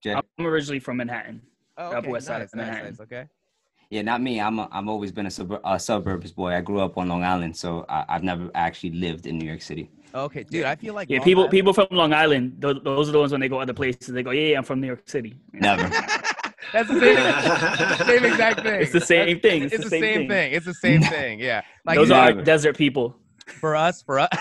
Jay? I'm originally from Manhattan. Oh, Upper okay, West Side of nice, nice, Manhattan. nice. Okay. Yeah, not me. I'm a, I've always been a, suburb, a suburbs boy. I grew up on Long Island, so I, I've never actually lived in New York City. Okay, dude. I feel like Yeah, Long people Island- people from Long Island, those, those are the ones when they go other places, they go, yeah, yeah I'm from New York City. Never. That's the same, same exact thing. It's the same thing. It's, the, same, thing. It's the same thing. Yeah. Like those are Never. desert people. for us for us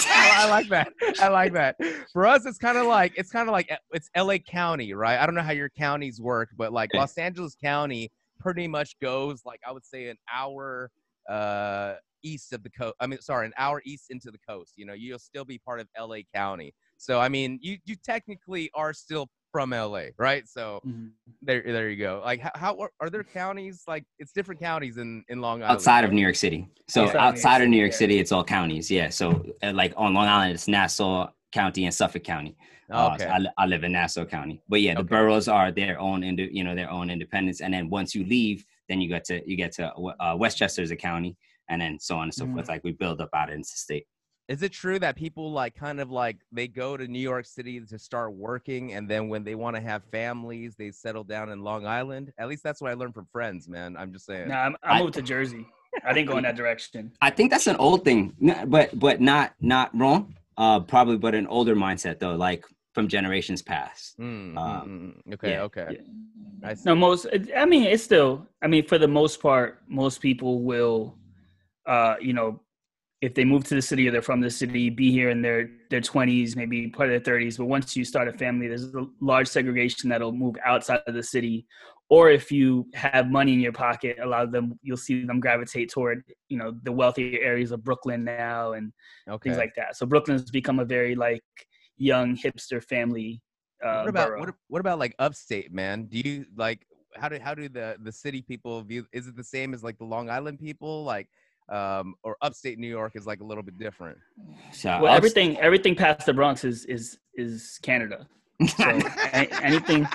I like that. I like that. For us, it's kind of like it's kind of like it's LA County, right? I don't know how your counties work, but like Los Angeles County pretty much goes like I would say an hour uh east of the coast. I mean, sorry, an hour east into the coast. You know, you'll still be part of LA County. So I mean, you you technically are still from LA, right? So Mhm. there there you go. Like how, how are, are there counties like it's different counties in in Long Island outside of New York City. So Outside of New York outside of New York City, City, it's all counties. Yeah. So uh, like on Long Island, it's Nassau County and Suffolk County. Uh, Okay. so I, I live in Nassau County, but yeah, the Okay. boroughs are their own, indi- you know, their own independence. And then once you leave, then you get to you get to uh, Westchester as a county, and then so on and so Mhm. forth. Like we build up out into the state. Is it true that people like kind of like they go to New York City to start working and then when they want to have families, they settle down in Long Island? At least that's what I learned from friends, man. I'm just saying. Nah, I'm, I I- moved to Jersey. I didn't go in that direction. I think that's an old thing, but but not not wrong. Uh, probably, but an older mindset though, like from generations past. Mm, Um, mm, okay, yeah, okay. Yeah. I see. No, most. I mean, it's still. I mean, for the most part, most people will, uh, you know, if they move to the city or they're from the city, be here in their their twenties, maybe part of their thirties. But once you start a family, there's a large segregation that'll move outside of the city. Or if you have money in your pocket, a lot of them you'll see them gravitate toward, you know, the wealthier areas of Brooklyn now and Okay. things like that. So Brooklyn's become a very like young hipster family. Uh, what about what, what about like upstate, man? Do you like how do how do the the city people view is it the same as like the Long Island people like um or upstate New York is like a little bit different? So well ups- everything everything past the bronx is is is canada So a- anything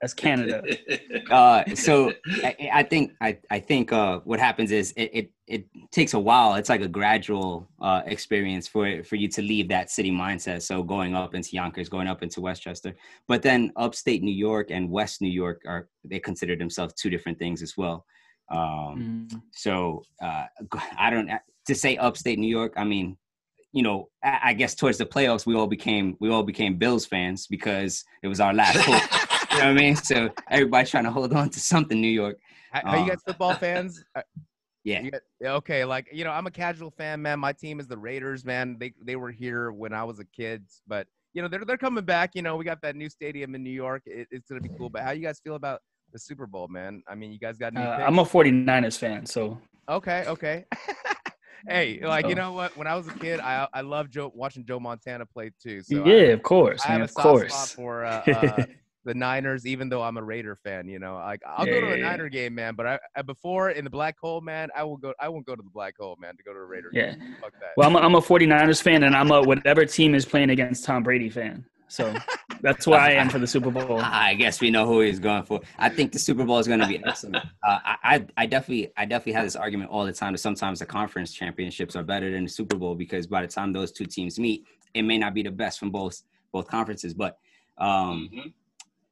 that's Canada. uh, so I, I think I, I think uh, what happens is it, it it takes a while. It's like a gradual uh, experience for for you to leave that city mindset. So going up into Yonkers, going up into Westchester, but then upstate New York and West New York are they consider themselves two different things as well. Um, Mm. so uh, I don't to say upstate New York. I mean, you know, I, I guess towards the playoffs, we all became we all became Bills fans because it was our last hope. you know what I mean? So everybody's trying to hold on to something, New York. Are how you guys football fans? Uh, yeah, okay, like you know, I'm a casual fan, man. My team is the Raiders, man. They they were here when I was a kid, but you know they're they're coming back. You know, we got that new stadium in New York. It, it's gonna be cool. But how you guys feel about the Super Bowl, man? I mean, you guys got. Uh. I'm a 49ers fan, so Okay, okay. hey, like So- you know what? When I was a kid, I I loved Joe watching Joe Montana play too. So yeah, of course, I, I have man, a of soft spot for uh, uh, the Niners, even though I'm a Raider fan. You know, like I'll go to a yeah, yeah. Niner game, man. But I, I before in the black hole, man, I will go. I won't go to the black hole, man, to go to a Raider Yeah. game. Fuck that. Well, I'm a, I'm a 49ers fan, and I'm a whatever team is playing against Tom Brady fan. So that's why I am for the Super Bowl. I guess we know who he's going for. I think the Super Bowl is going to be excellent. Uh, I, I, I definitely, I definitely have this argument all the time that sometimes the conference championships are better than the Super Bowl because by the time those two teams meet, it may not be the best from both both conferences. But um, Mhm.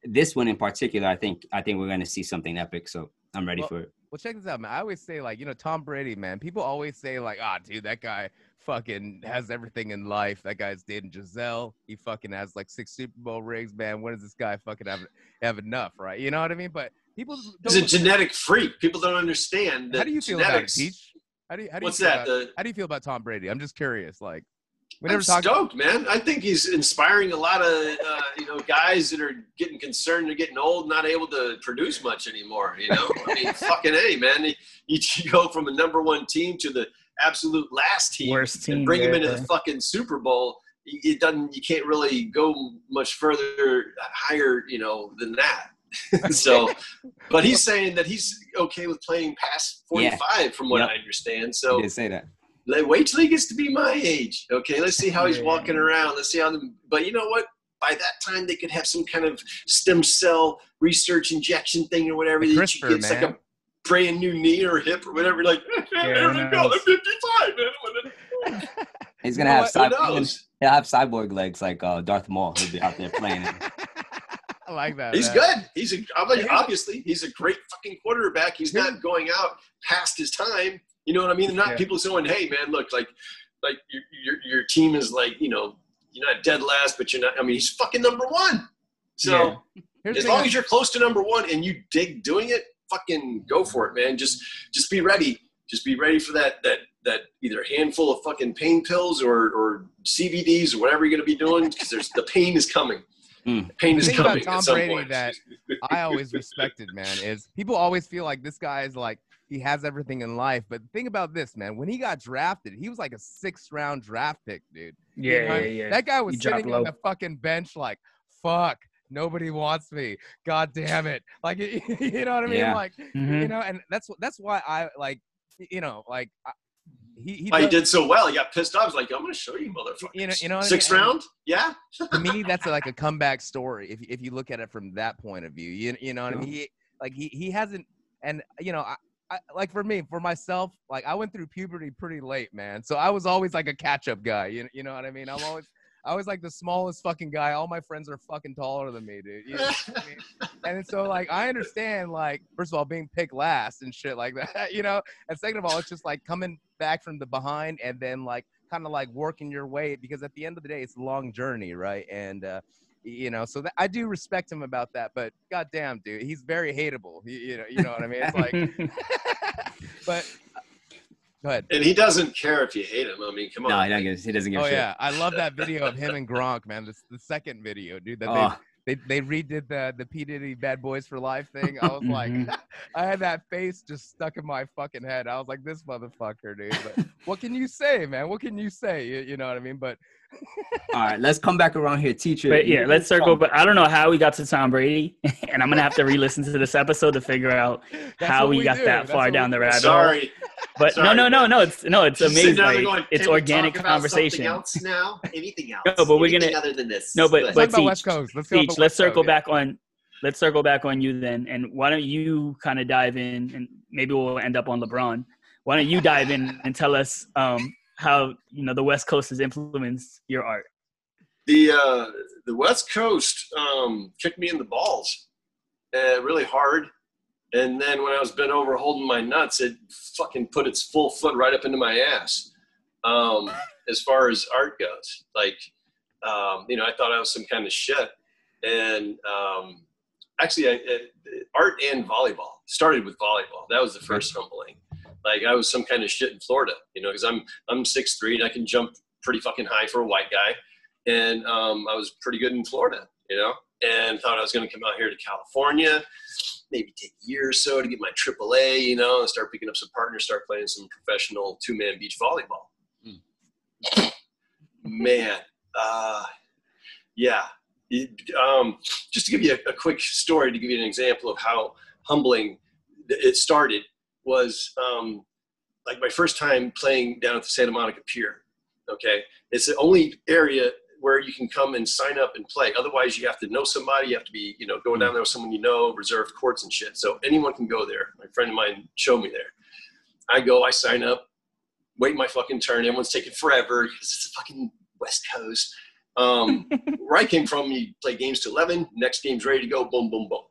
this one in particular, I think, I think we're going to see something epic. So I'm ready Well- for it. Well, check this out, man. I always say, like, you know, Tom Brady, man. People always say, like, ah, dude, that guy fucking has everything in life. That guy's dating Gisele. He fucking has like six Super Bowl rings, man. When does this guy fucking have have enough, right? You know what I mean? But people He's a genetic freak. People don't understand that How do you feel genetics. about it, Peach? How do you, how do you What's feel that? About, The, how do you feel about Tom Brady? I'm just curious. Like, we I'm never talked. stoked, man. I think he's inspiring a lot of uh, you know guys that are getting concerned they're getting old, not able to produce much anymore. You know, I mean, fucking a man. You, you go from a number one team to the absolute last team, Worst team. and bring him into yeah. the fucking Super Bowl. It doesn't. You can't really go much further higher, you know, than that. so, but he's saying that he's okay with playing past Yeah. 45, from what Yep. I understand. So, did say that. let, wait till he gets to be my age. Okay, let's see how he's Yeah. walking around. Let's see how. The, but you know what? By that time, they could have some kind of stem cell research injection thing or whatever. The that you get. It's like a brand new knee or hip or whatever. Like, there who we go. knows? I'm 55, man. He's gonna have what? Who cyborg, he'll have cyborg legs like uh, Darth Maul. He'll be out there playing. I like that. He's man. good. He's a, mean, obviously he's a great fucking quarterback. He's not going out past his time. You know what I mean? They're not Yeah. people saying, "Hey, man, look, like, like your, your your team is like, you know, you're not dead last, but you're not. I mean, he's fucking number one. So Here's the as long I- as you're close to number one and you dig doing it, fucking go for it, man. Just just be ready. Just be ready for that that that either handful of fucking pain pills or or CBDs or whatever you're gonna be doing because there's the pain is coming. Mm. Pain The is thing about coming Tom at some Brady point. that I always respected, man, is people always feel like this guy is like he has everything in life. But think about this, man. When he got drafted, he was like a sixth round draft pick, dude. You Yeah, know? yeah, yeah. That guy was He sitting on the fucking bench like, fuck, nobody wants me. God damn it. Like you know what I mean? Yeah. Like, Mhm. you know, and that's that's why I like you know, like I, he he, Oh, he did so well. He got pissed off. He's like, I'm going to show you, motherfuckers. You know- you know what I mean? round? Yeah. to me that's like a comeback story if, if you look at it from that point of view you, you know what i mean he like he, he hasn't and you know I, I like for me for myself like i went through puberty pretty late man so i was always like a catch-up guy you, you know what i mean i'm always i was like the smallest fucking guy. All my friends are fucking taller than me dude. You know I mean? and so like i understand like first of all being picked last and shit like that you know? And second of all it's just like coming back from the behind and then like kind of like working your way because at the end of the day it's a long journey right? And uh you know so that, i do respect him about that but goddamn dude he's very hateable you, you know you know what i mean? It's like but go ahead. And he doesn't care if you hate him. I mean, come on. No, he doesn't give, he doesn't give oh a shit. yeah. I love that video of him and gronk man. This the second video dude that Oh, they, they they redid the the p. Diddy bad boys for life thing. I was like Mhm. i had that face just stuck in my fucking head. I was like this motherfucker dude. But what can you say man? What can you say? You, you know what i mean? But all right, let's come back around here, teacher. But yeah, let's circle. But I don't know how we got to Tom Brady, and I'm gonna have to re-listen to this episode to figure out That's how we, we got do. that That's far down the do. rabbit hole. Sorry. But Sorry, no, no, no, no. It's no, it's amazing. Like, going, it's organic talk about conversation. else now? Anything else? No, but we're Anything gonna- other than this. No, but- but- Let's talk Teach, West Coast. Let's go. Teach, let's circle back on let's circle back on you then and why don't you kind of dive in and maybe we'll end up on lebron why don't you dive in and tell us um, how you know the west coast has influenced your art the uh, the West Coast um, kicked me in the balls uh, really hard, and then when I was bent over holding my nuts, it fucking put its full foot right up into my ass. Um, as far as art goes, like um, you know, I thought I was some kind of shit, and um, actually, I, I, art and volleyball started with volleyball. That was the first humbling. Like I was some kind of shit in Florida, you know, because I'm I'm six three and I can jump pretty fucking high for a white guy and um, I was pretty good in Florida, you know, and thought I was going to come out here to California, maybe take a year or so to get my AAA, you know, and start picking up some partners, start playing some professional two-man beach volleyball. Man, uh, yeah. It, um, just to give you a, a quick story, to give you an example of how humbling it started, was um, like my first time playing down at the Santa Monica Pier. Okay, it's the only area where you can come and sign up and play. Otherwise, you have to know somebody. You have to be, you know, going down there with someone you know, reserved courts and shit. So anyone can go there. My friend of mine showed me there. I go, I sign up, wait my fucking turn. Everyone's taking forever because it's the fucking West Coast. Um, where I came from, you play games to 11, next game's ready to go, boom, boom, boom.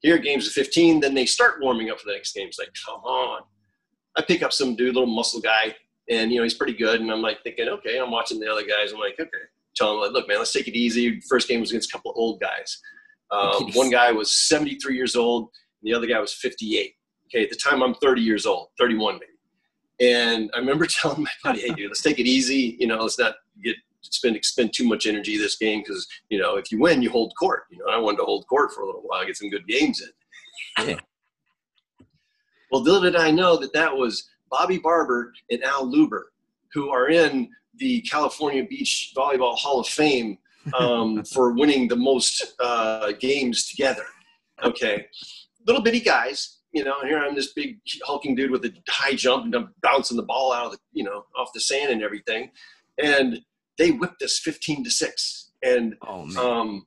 Here, games to 15, then they start warming up for the next game. It's like, come on. I pick up some dude, little muscle guy, and you know he's pretty good. And I'm like thinking, okay, I'm watching the other guys. I'm like, okay, tell him like, look, man, let's take it easy. First game was against a couple of old guys. Um, one guy was 73 years old, and the other guy was 58. Okay, at the time I'm 30 years old, 31 maybe. And I remember telling my buddy, hey, dude, let's take it easy. You know, let's not get spend expend too much energy this game because you know if you win, you hold court. You know, I wanted to hold court for a little while, get some good games in. Yeah. Well, little did I know that that was Bobby Barber and Al Luber, who are in the California Beach Volleyball Hall of Fame um, for winning the most uh, games together. Okay, little bitty guys, you know. Here I'm this big hulking dude with a high jump and I'm bouncing the ball out of the, you know, off the sand and everything, and they whipped us 15 to six. And Oh um,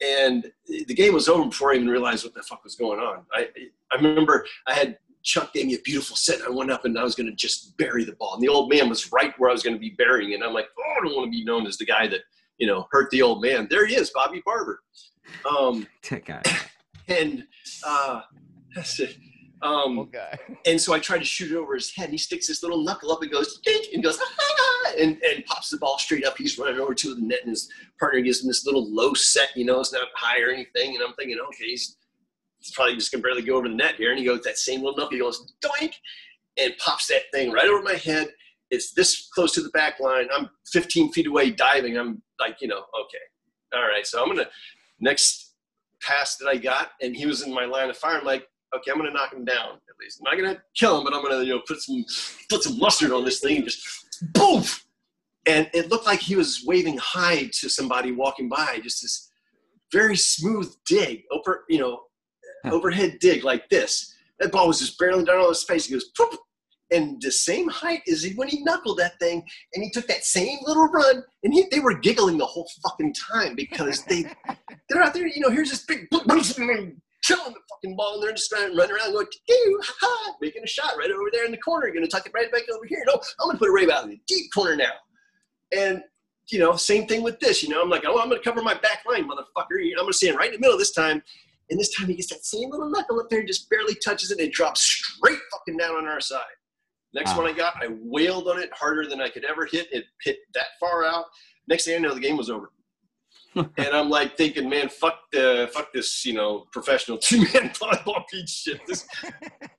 and the game was over before I even realized what the fuck was going on. I I remember I had Chuck gave me a beautiful set. I went up and I was going to just bury the ball, and the old man was right where I was going to be burying it. And I'm like, oh, I don't want to be known as the guy that you know hurt the old man. There he is, Bobby Barber. Um, That guy. and uh, that's it. Um, Okay. and so I tried to shoot it over his head. And he sticks his little knuckle up and goes, "Dink," and goes, ah, and, and pops the ball straight up. He's running over to the net, and his partner gives him this little low set. You know, it's not high or anything. And I'm thinking, okay, he's, he's probably just gonna barely go over the net here. And he goes, that same little knuckle, he goes, doink, and pops that thing right over my head. It's this close to the back line. I'm 15 feet away diving. I'm like, you know, okay, all right. So I'm gonna next pass that I got, and he was in my line of fire. I'm like, okay, I'm gonna knock him down at least. I'm not gonna kill him, but I'm gonna you know put some put some mustard on this thing and just boom. And it looked like he was waving hi to somebody walking by. Just this very smooth dig over you know Huh. overhead dig like this. That ball was just barreling down on his face. He goes poop. And the same height as he, when he knuckled that thing, and he took that same little run, and he, they were giggling the whole fucking time because they they're out there, you know, here's this big killing the fucking ball, and they're just trying to run around going, "Ew, ha, ha," making a shot right over there in the corner. You're gonna tuck it right back over here. No, I'm gonna put it right out in the deep corner now. And you know, same thing with this. You know, I'm like, oh, I'm gonna cover my back line, motherfucker. I'm gonna stand right in the middle this time. And this time he gets that same little knuckle up there, just barely touches it, and it drops straight fucking down on our side. Next Wow. one I got, I wailed on it harder than I could ever hit. It hit that far out. Next thing I know, the game was over. and I'm like thinking, man, fuck the fuck this, you know, professional two man volleyball beach shit. This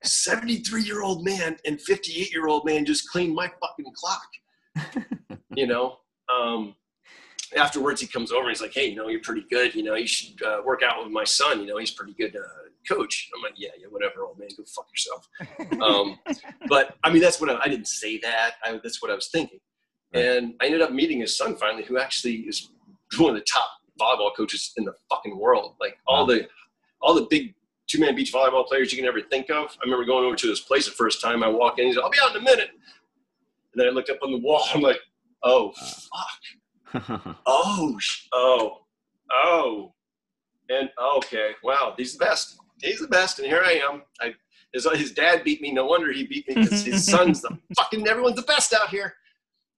73 year old man and 58 year old man just cleaned my fucking clock. you know. Um, afterwards, he comes over and he's like, hey, you know, you're pretty good. You know, you should uh, work out with my son. You know, he's pretty good uh, coach. I'm like, yeah, yeah, whatever, old man, go fuck yourself. Um, but I mean, that's what I, I didn't say that. I, that's what I was thinking. Right. And I ended up meeting his son finally, who actually is one of the top volleyball coaches in the fucking world. Like all the all the big two man beach volleyball players you can ever think of. I remember going over to this place the first time. I walk in, he's like, "I'll be out in a minute," and then I looked up on the wall. I'm like, "Oh uh. fuck! Oh oh oh!" And okay, wow, he's the best. He's the best, and here I am. I his, his dad beat me. No wonder he beat me because his son's the fucking everyone's the best out here.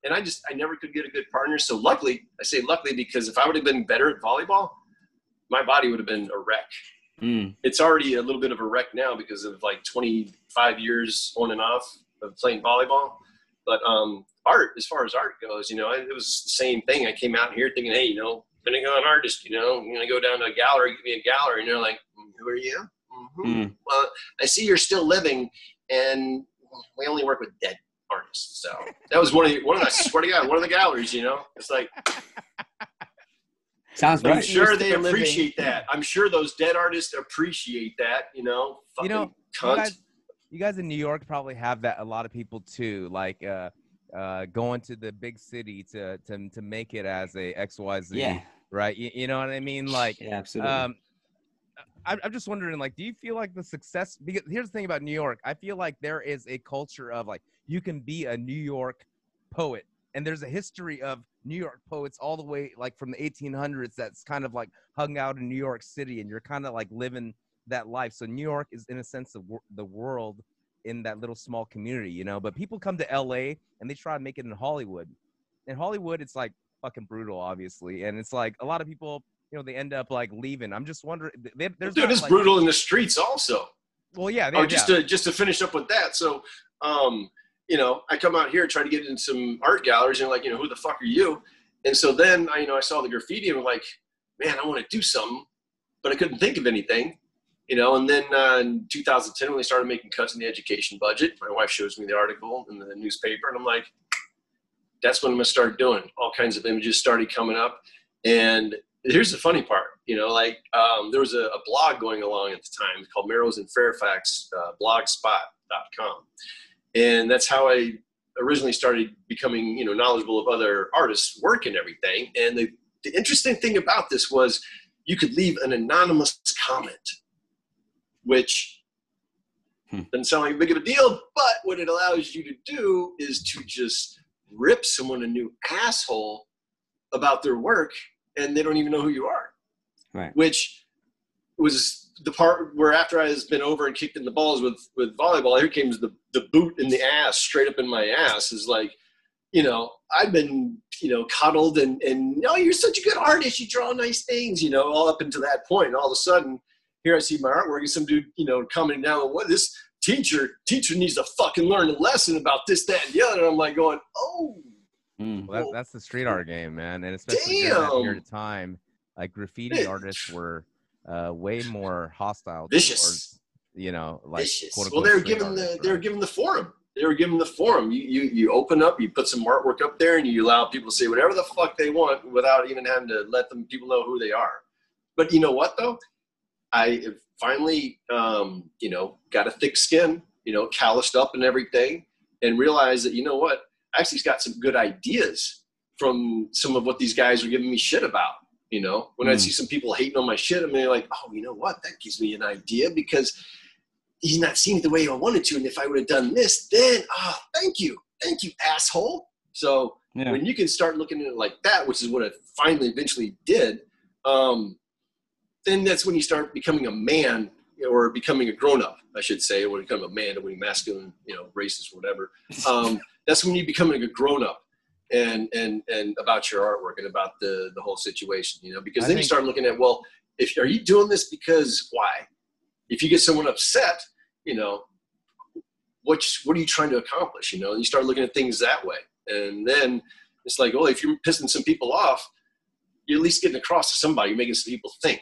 And I just I never could get a good partner. So luckily, I say luckily because if I would have been better at volleyball, my body would have been a wreck. Mm. It's already a little bit of a wreck now because of like 25 years on and off of playing volleyball. But um, art, as far as art goes, you know, it was the same thing. I came out here thinking, hey, you know, I'm gonna go an artist. You know, I'm gonna go down to a gallery, give me a gallery, and they're like, who are you? Mhm. Mm. Well, I see you're still living, and we only work with dead artists. So that was one of the, one of the, I swear to God, one of the galleries. You know, it's like Sounds I'm right. sure they still living. appreciate that. I'm sure those dead artists appreciate that. You know, You fucking know, you guys, you guys in New York probably have that. A lot of people too, like uh, uh, going to the big city to to to make it as a X Y Z. Yeah. Right. You, you know what I mean? Like, Yeah, absolutely. um, I, I'm just wondering, like, do you feel like the success? Because here's the thing about New York. I feel like there is a culture of like you can be a New York poet, and there's a history of New York poets all the way like from the 1800s. That's kind of like hung out in New York City, and you're kind of like living that life. So New York is in a sense the, the world in that little small community, you know. But people come to LA and they try to make it in Hollywood. In Hollywood, it's like fucking brutal, obviously, and it's like a lot of people, you know, they end up like leaving. I'm just wondering. They, there's Dude, not, it's like- brutal in the streets also. Well, yeah, they, Oh, just yeah. to just to finish up with that. So, um, you know, I come out here try to get in some art galleries, and like, you know, who the fuck are you? And so then I, you know, I saw the graffiti and I'm like, man, I want to do something, but I couldn't think of anything, you know. And then uh, in 2010, when they started making cuts in the education budget, my wife shows me the article in the newspaper, and I'm like, that's when I'm gonna start doing. All kinds of images started coming up, and here's the funny part, you know, like um, there was a, a blog going along at the time called Melrose and Fairfax uh, blogspot.com. And that's how I originally started becoming, you know, knowledgeable of other artists' work and everything. And the, the interesting thing about this was you could leave an anonymous comment, which Hmm. doesn't sound like a big of a deal, but what it allows you to do is to just rip someone a new asshole about their work and they don't even know who you are Right. which was the part where after I has been over and kicked in the balls with with volleyball, here comes the the boot in the ass, straight up in my ass. Is like, you know, I've been you know coddled and and oh, you're such a good artist. You draw nice things, you know, all up until that point. And all of a sudden, here I see my artwork and some dude, you know, coming down, what this teacher teacher needs to fucking learn a lesson about this, that, and the other. And I'm like going, oh. Mm. Well, that's, that's the street art game, man, and especially during that period of time, like graffiti Yeah. artists were uh, way more hostile. Vicious. Towards, you know, like vicious. well, they were given the artists, they were given the forum. They were given the forum. You you you open up, you put some artwork up there, and you allow people to say whatever the fuck they want without even having to let them people know who they are. But you know what though, I finally um, you know got a thick skin, you know, calloused up and everything, and realized that you know what, I actually he's got some good ideas from some of what these guys were giving me shit about. You know, when I Mm. see some people hating on my shit, I'm like, oh, you know what? That gives me an idea because he's not seeing it the way I wanted to. And if I would have done this, then ah, thank you, thank you, asshole. So Yeah. when you can start looking at it like that, which is what I finally eventually did, um, then that's when you start becoming a man or becoming a grown up, I should say, or become a man, or being masculine, you know, racist, whatever. Um, that's when you become a grown up and and and about your artwork and about the the whole situation, you know, because I then you start looking at well, if are you doing this because why? If you get someone upset, you know, what what are you trying to accomplish? You know, and you start looking at things that way, and then it's like, well, if you're pissing some people off, you're at least getting across to somebody, you're making some people think,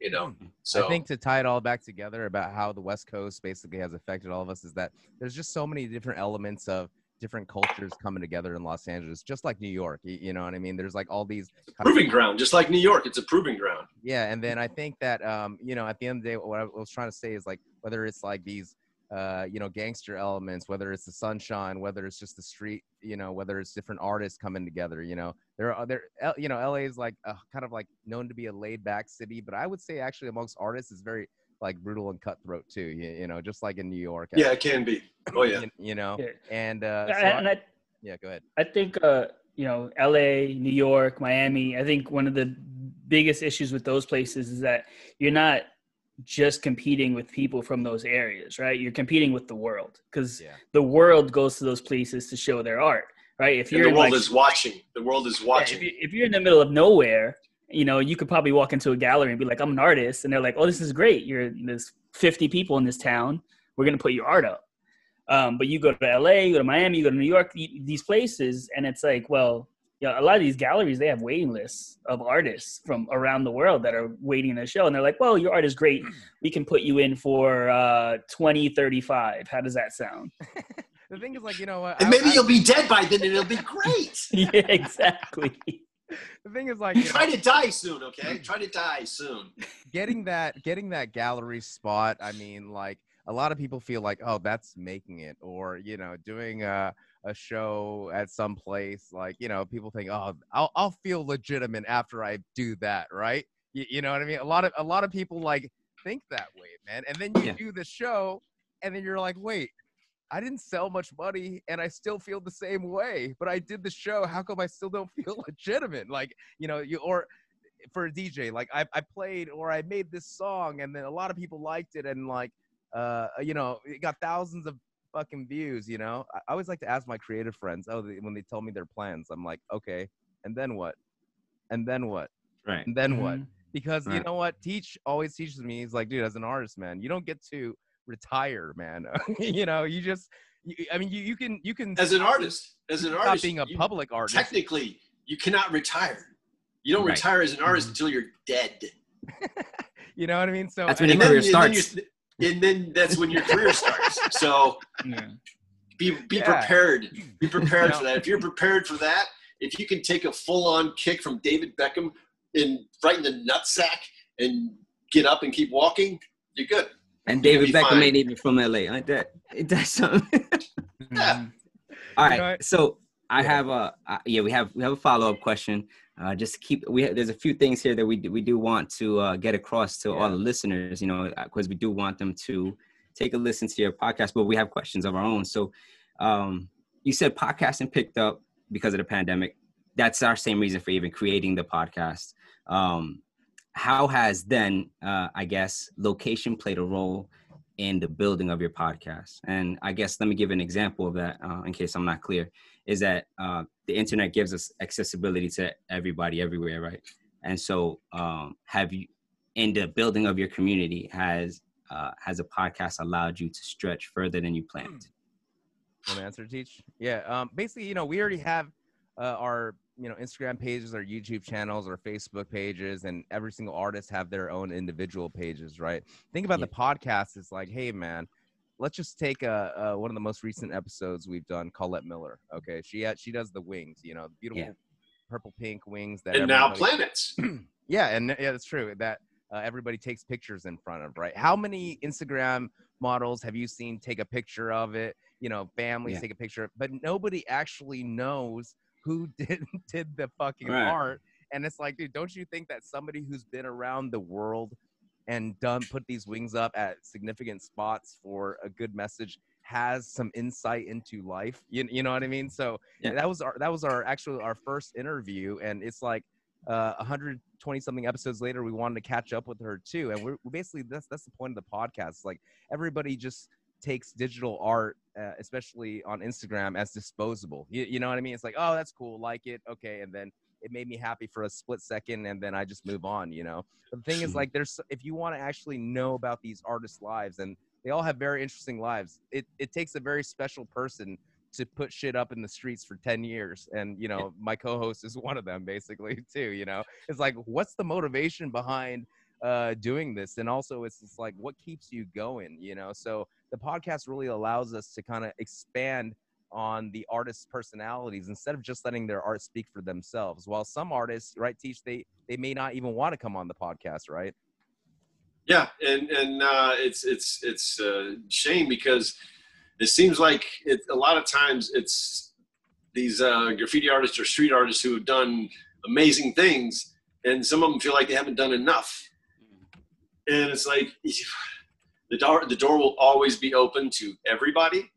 you know. Hmm. So I think to tie it all back together about how the West Coast basically has affected all of us is that there's just so many different elements of different cultures coming together in Los Angeles, just like New York. You, know what I mean? There's like all these proving ground, just like New York, it's a proving ground. yeah, and then I think that um, you know, at the end of the day, what I was trying to say is like whether it's like these uh, you know, gangster elements, whether it's the sunshine, whether it's just the street, you know, whether it's different artists coming together, you know, there are there, you know, LA is like uh, kind of like known to be a laid back city, but I would say actually amongst artists is very like brutal and cutthroat too. You, you know, just like in New York. Yeah, it can be. Oh yeah. You, you know, Yeah. and uh, so and I- I, yeah, go ahead. I think uh, you know, LA, New York, Miami, I think one of the biggest issues with those places is that you're not just competing with people from those areas, right? You're competing with the world because Yeah. the world goes to those places to show their art, right? If you're the world like, is watching. The world is yeah, watching. if, you, if you're in the middle of nowhere, you know, you could probably walk into a gallery and be like, "I'm an artist," and they're like, "Oh, this is great. You're there's 50 people in this town. We're gonna put your art up." Um, but you go to LA, you go to Miami, you go to New York, y- these places, and it's like, well, you know, a lot of these galleries they have waiting lists of artists from around the world that are waiting to show, and they're like, "Well, your art is great. We can put you in for uh, 2035. How does that sound?" The thing is, like, you know what? And I- maybe I- you'll be dead by then, and it'll be great. yeah, exactly. The thing is, like, you know, Try to die soon, okay? Try to die soon. getting that getting that gallery spot i mean like a lot of people feel like oh that's making it or you know doing a, a show at some place like you know people think oh I'll, I'll feel legitimate after i do that right you, you know what i mean a lot of a lot of people like think that way man and then you Yeah. do the show and then you're like wait I didn't sell much money and I still feel the same way, but I did the show. How come I still don't feel legitimate? Like, you know, you or for a DJ, like I, I played or I made this song and then a lot of people liked it and like uh you know it got thousands of fucking views you know I, I always like to ask my creative friends oh they, when they tell me their plans i'm like okay and then what and then what Right. and then what Mhm. because you know what teach always teaches me he's like dude as an artist man you don't get to retire man you know you just you, i mean you, you can you can As an artist, as an artist, being a you- public artist technically you cannot retire. You don't Right. retire as an artist Mhm. until you're dead. you know what i mean so That's when And your then, career then starts. you're- and then that's when your career starts. So Yeah. be be Yeah. prepared. Be prepared No. for that. If you're prepared for that, if you can take a full on kick from David Beckham and right in the nutsack and get up and keep walking, you're good. And David Beckham fine. ain't even from LA. Ain't that? Ain't that something? Yeah. All You right. so I have a uh, yeah. We have we have a follow up question. Uh, just keep we have, there's a few things here that we do, we do want to uh, get across to all the listeners. You know, because we do want them to take a listen to your podcast, but we have questions of our own. So um, you said podcasting picked up because of the pandemic. That's our same reason for even creating the podcast. Um, how has then, uh, I guess, location played a role in the building of your podcast? And I guess let me give an example of that uh, in case I'm not clear. Is that uh, the internet gives us accessibility to everybody everywhere, right? And so, um, have you, in the building of your community, has uh, has a podcast allowed you to stretch further than you planned? Want to answer, teach? Yeah. Um, basically, you know, we already have uh, our you know Instagram pages, or YouTube channels, or Facebook pages, and every single artist have their own individual pages, right? Think about Yeah. the podcast. It's like, hey, man, let's just take uh, uh, one of the most recent episodes we've done, Colette Miller. Okay, she had, she does the wings, you know, beautiful Yeah. purple pink wings that And now planets. yeah, and yeah, that's true. That uh, everybody takes pictures in front of, right? How many Instagram models have you seen take a picture of it? You know, families Yeah. take a picture, but nobody actually knows who did did the fucking Right. art. And it's like, dude, don't you think that somebody who's been around the world and done put these wings up at significant spots for a good message has some insight into life? You, you know what I mean? So Yeah. that was our that was our actually our first interview, and it's like uh 120 something episodes later we wanted to catch up with her too and we're, we're basically that's that's the point of the podcast like everybody just takes digital art uh, especially on instagram as disposable. You, you know what i mean? It's like oh that's cool like it okay and then it made me happy for a split second and then i just move on you know? The thing is like there's if you want to actually know about these artists lives and they all have very interesting lives it, it takes a very special person to put shit up in the streets for 10 years and you know my co-host is one of them basically too you know? It's like what's the motivation behind uh doing this? And also it's just like what keeps you going you know? So the podcast really allows us to kind of expand on the artists personalities instead of just letting their art speak for themselves. While some artists right teach they they may not even want to come on the podcast right? Yeah, and and uh, it's it's it's a shame because it seems like it, a lot of times it's these uh, graffiti artists or street artists who have done amazing things, and some of them feel like they haven't done enough. and it's like the door the door will always be open to everybody.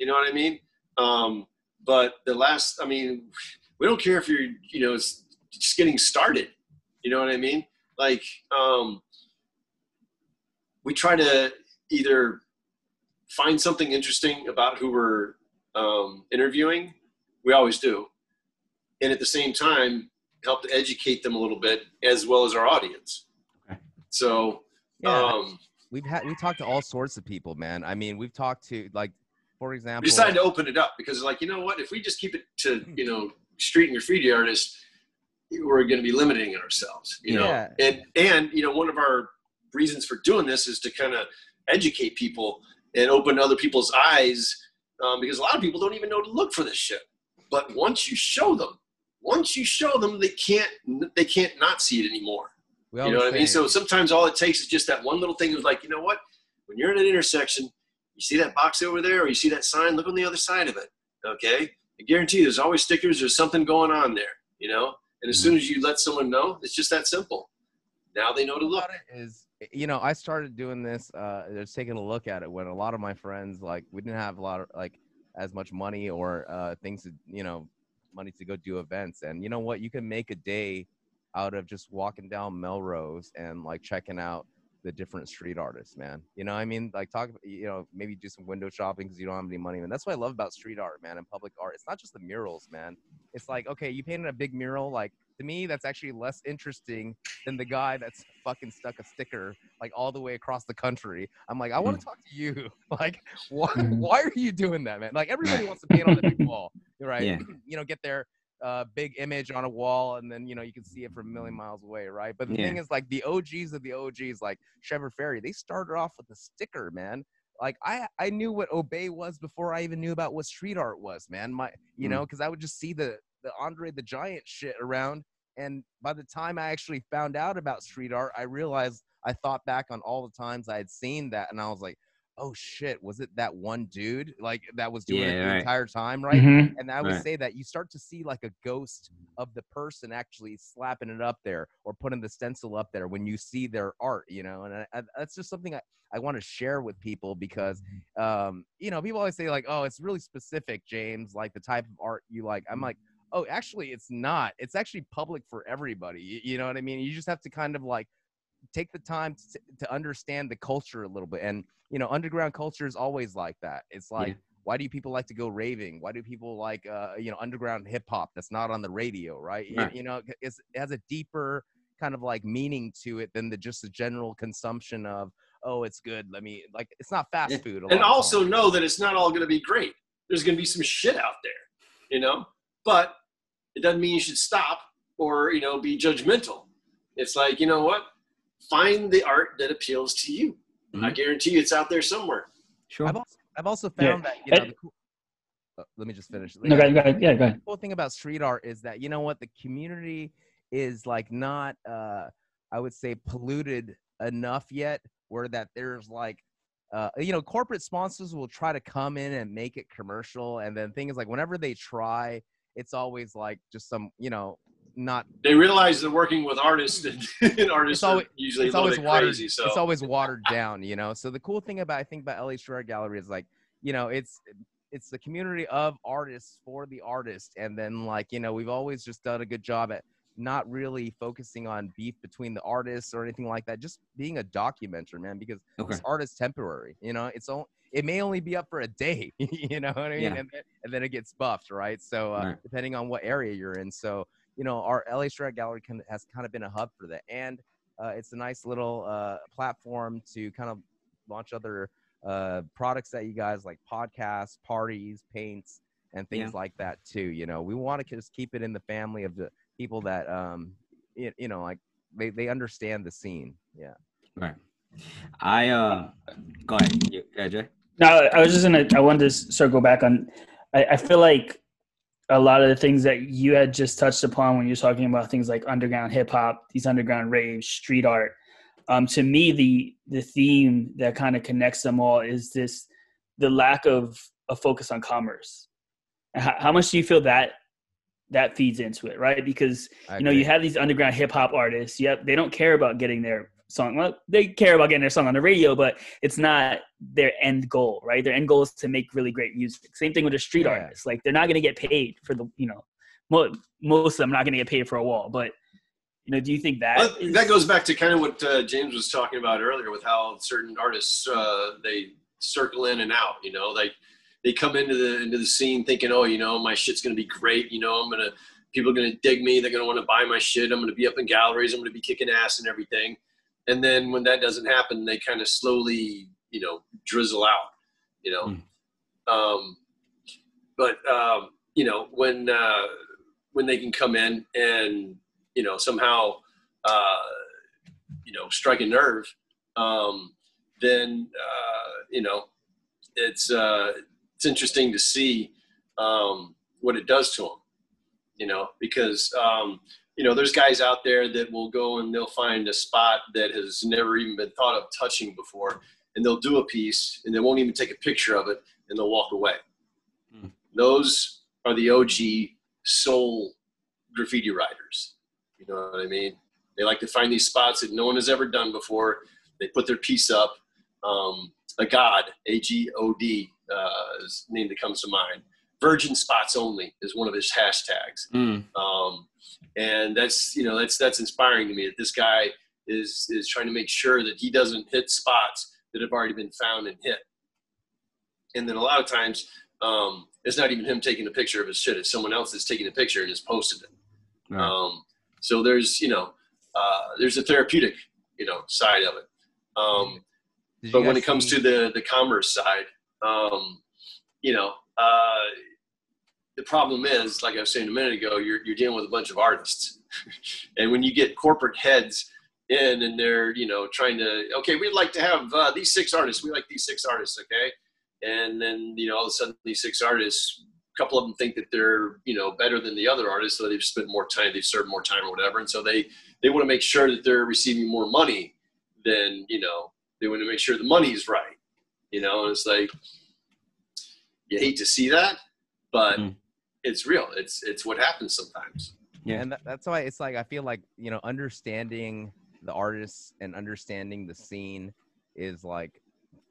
You know what I mean? Um, but the last, I mean, we don't care if you're you know just getting started. You know what I mean? Like um, we try to either find something interesting about who we're um, interviewing. We always do, and at the same time help to educate them a little bit as well as our audience. Okay. So Yeah, um, we've had we talked to all sorts of people, man. I mean, we've talked to like, for we example, decided to open it up because like you know what? If we just keep it to you know street and graffiti artists we're going to be limiting ourselves you know? Yeah. and and you know one of our reasons for doing this is to kind of educate people and open other people's eyes um, because a lot of people don't even know to look for this shit. But once you show them once you show them they can't they can't not see it anymore we you know what I mean? So sometimes all it takes is just that one little thing It was like, you know what? When you're in an intersection, you see that box over there or you see that sign, look on the other side of it. Okay? I guarantee you there's always stickers, there's something going on there, you know? And as soon as you let someone know, it's just that simple. Now they know to look. is you know i started doing this uh just taking a look at it when a lot of my friends like we didn't have a lot of like as much money or uh things to you know money to go do events and you know what you can make a day out of just walking down melrose and like checking out the different street artists man you know what i mean like talk you know maybe do some window shopping because you don't have any money and that's what i love about street art man and public art it's not just the murals man it's like okay you painted a big mural like to me that's actually less interesting than the guy that's fucking stuck a sticker like all the way across the country. I'm like, I want to talk to you. Like, why, Mhm. why are you doing that, man? Like, everybody wants to paint on the big wall, right? Yeah. You know, get their uh, big image on a wall, and then you know you can see it from a million miles away, right? But the Yeah. thing is, like, the OGs of the OGs, like Shepard Fairey, they started off with a sticker, man. Like I, I knew what Obey was before I even knew about what street art was, man. My, you Mm. know, because I would just see the the Andre the Giant shit around, and by the time I actually found out about street art, I realized I thought back on all the times I had seen that, and I was like, "Oh shit, was it that one dude like that was doing it the right. entire time, right?" Mhm. And I would Right. say that you start to see like a ghost of the person actually slapping it up there or putting the stencil up there when you see their art, you know. And I, I, that's just something I, I want to share with people because, um, you know, people always say like, "Oh, it's really specific, James, like the type of art you like." I'm like, "Oh, actually, it's not. It's actually public for everybody." You, you know what I mean? You just have to kind of like take the time to, to understand the culture a little bit and you know underground culture is always like that it's like Yeah. why do people like to go raving why do people like uh you know underground hip hop that's not on the radio right, You- Right. You, know it's, it has a deeper kind of like meaning to it than the just the general consumption of oh it's good let me like it's not fast Yeah. food And also know that it's not all going to be great. There's going to be some shit out there, you know? But it doesn't mean you should stop or, you know, be judgmental. It's like, you know what? Find the art that appeals to you. I Mhm. guarantee you it's out there somewhere. Sure. I've also, I've also Yeah. found that you know the cool, uh, let me just finish No, go ahead, go ahead. Yeah, go ahead. The cool thing about street art is that you know what the community is like not uh i would say polluted enough yet where that there's like uh you know corporate sponsors will try to come in and make it commercial and then things like whenever they try it's always like just some you know not They realize they're working with artists, and, and artists It's always- are usually it's a always bit watered crazy. So it's always watered down you know so the cool thing about i think about la street art gallery is like you know it's it's the community of artists for the artist and then like you know we've always just done a good job at not really focusing on beef between the artists or anything like that just being a documenter man because Okay. this art is temporary you know it's all it may only be up for a day you know what i mean Yeah. and, then, and then it gets buffed right so uh, Right. depending on what area you're in so you know our la street gallery can, has kind of been a hub for that and uh, it's a nice little uh, platform to kind of launch other uh, products that you guys like podcasts, parties, paints, and things Yeah. like that too. You know, we want to just keep it in the family of the people that um, you, you know, like they they understand the scene. Yeah. Right. I uh go ahead. You, yeah, Jay. No, I was just gonna. I wanted to circle back on. I, I feel like a lot of the things that you had just touched upon when you're talking about things like underground hip hop, these underground raves, street art. Um, to me, the the theme that kind of connects them all is this: the lack of a focus on commerce. How, how much do you feel that that feeds into it, right? Because you know you have these underground hip hop artists. Yep, they don't care about getting their song. Well, they care about getting their song on the radio, but it's not their end goal, right? Their end goal is to make really great music. Same thing with the street Yeah. artists. Like they're not going to get paid for the, you know, mo- most of them not going to get paid for a wall. But you know, do you think that Well, is- that goes back to kind of what uh, James was talking about earlier with how certain artists uh, they circle in and out. You know, like they come into the into the scene thinking, oh, you know, my shit's gonna be great. You know, I'm gonna people are gonna dig me. They're gonna want to buy my shit. I'm gonna be up in galleries. I'm gonna be kicking ass and everything. And then when that doesn't happen, they kind of slowly, you know, drizzle out. You know, um, but um, you know when uh, when they can come in and you know somehow uh, you know strike a nerve, um, then uh, you know it's uh, it's interesting to see um, what it does to them. You know because um, you know there's guys out there that will go and they'll find a spot that has never even been thought of touching before, and they'll do a piece and they won't even take a picture of it and they'll walk away. Mm. Those are the OG soul graffiti writers. You know what I mean? They like to find these spots that no one has ever done before. They put their piece up. Um, a god, A G O D, uh, is the name that comes to mind. Virgin spots only is one of his hashtags, Mm. um, and that's you know that's that's inspiring to me that this guy is is trying to make sure that he doesn't hit spots that have already been found and hit. And then a lot of times, um, it's not even him taking a picture of his shit; it's someone else that's taking a picture and has posted it. Right. Um, so there's, you know, uh, there's a therapeutic, you know, side of it. Um, but when it comes see- to the the commerce side, um, you know, uh, the problem is, like I was saying a minute ago, you're you're dealing with a bunch of artists, and when you get corporate heads in and they're you know trying to okay, we'd like to have uh, these six artists. We like these six artists, okay, and then you know all of a sudden these six artists a couple of them think that they're you know better than the other artists so they've spent more time they've served more time or whatever and so they they want to make sure that they're receiving more money than you know they want to make sure the money's right you know and it's like you hate to see that but Mm. It's real. It's it's what happens sometimes. Yeah. and that, that's why it's like i feel like you know understanding the artists and understanding the scene is like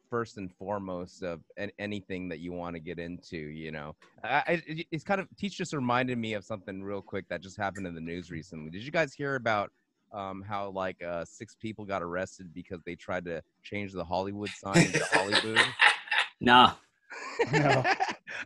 first and foremost of an, anything that you want to get into you know? I, I, it- it's kind of teach just reminded me of something real quick that just happened in the news recently. Did you guys hear about um, how like uh, six people got arrested because they tried to change the hollywood sign to hollyboob? Nah, No.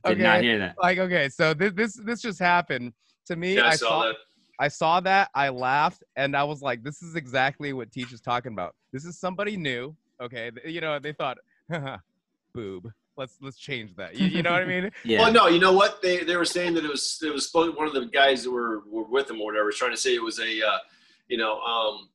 did not hear that. like okay so this this this just happened to me yeah i, I saw, saw that I saw that, I laughed, and I was like, "This is exactly what Teach is talking about. This is somebody new, okay? You know, they thought, Haha, boob. Let's let's change that. You, you know what I mean? Yeah. Well, no, you know what? They they were saying that it was it was one of the guys that were were with him or whatever was trying to say it was a uh, you know um,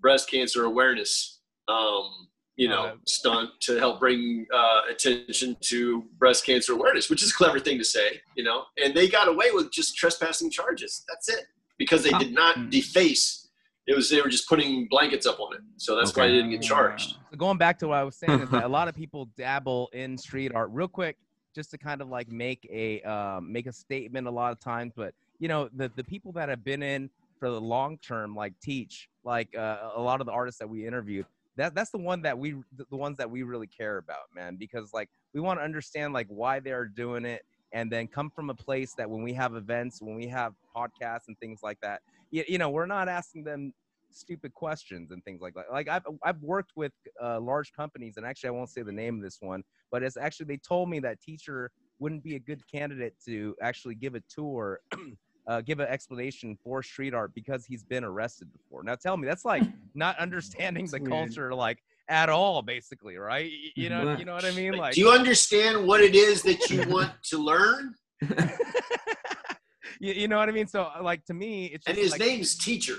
breast cancer awareness um, you know Uh, stunt to help bring uh, attention to breast cancer awareness, which is a clever thing to say, you know. And they got away with just trespassing charges. That's it because they did not Hmm. deface. It was they were just putting blankets up on it, so that's why they didn't get charged. So going back to what I was saying is that a lot of people dabble in street art real quick, just to kind of like make a um, make a statement a lot of times. But you know, the the people that have been in for the long term, like Teach, like uh, a lot of the artists that we interviewed, that that's the one that we the ones that we really care about, man, because like we want to understand like why they're doing it, and then come from a place that when we have events, when we have podcasts and things like that, you, you know, we're not asking them stupid questions and things like that. Like I've I've worked with uh, large companies, and actually I won't say the name of this one, but it's actually they told me that teacher wouldn't be a good candidate to actually give a tour. Uh, give an explanation for street art because he's been arrested before. Now tell me, that's like not understanding the weird. culture like at all, basically, right? Y- You know, you know what I mean? Like, Do you understand what it is that you want to learn? you, you know what I mean? So, like to me, it's And his like, name's Teacher.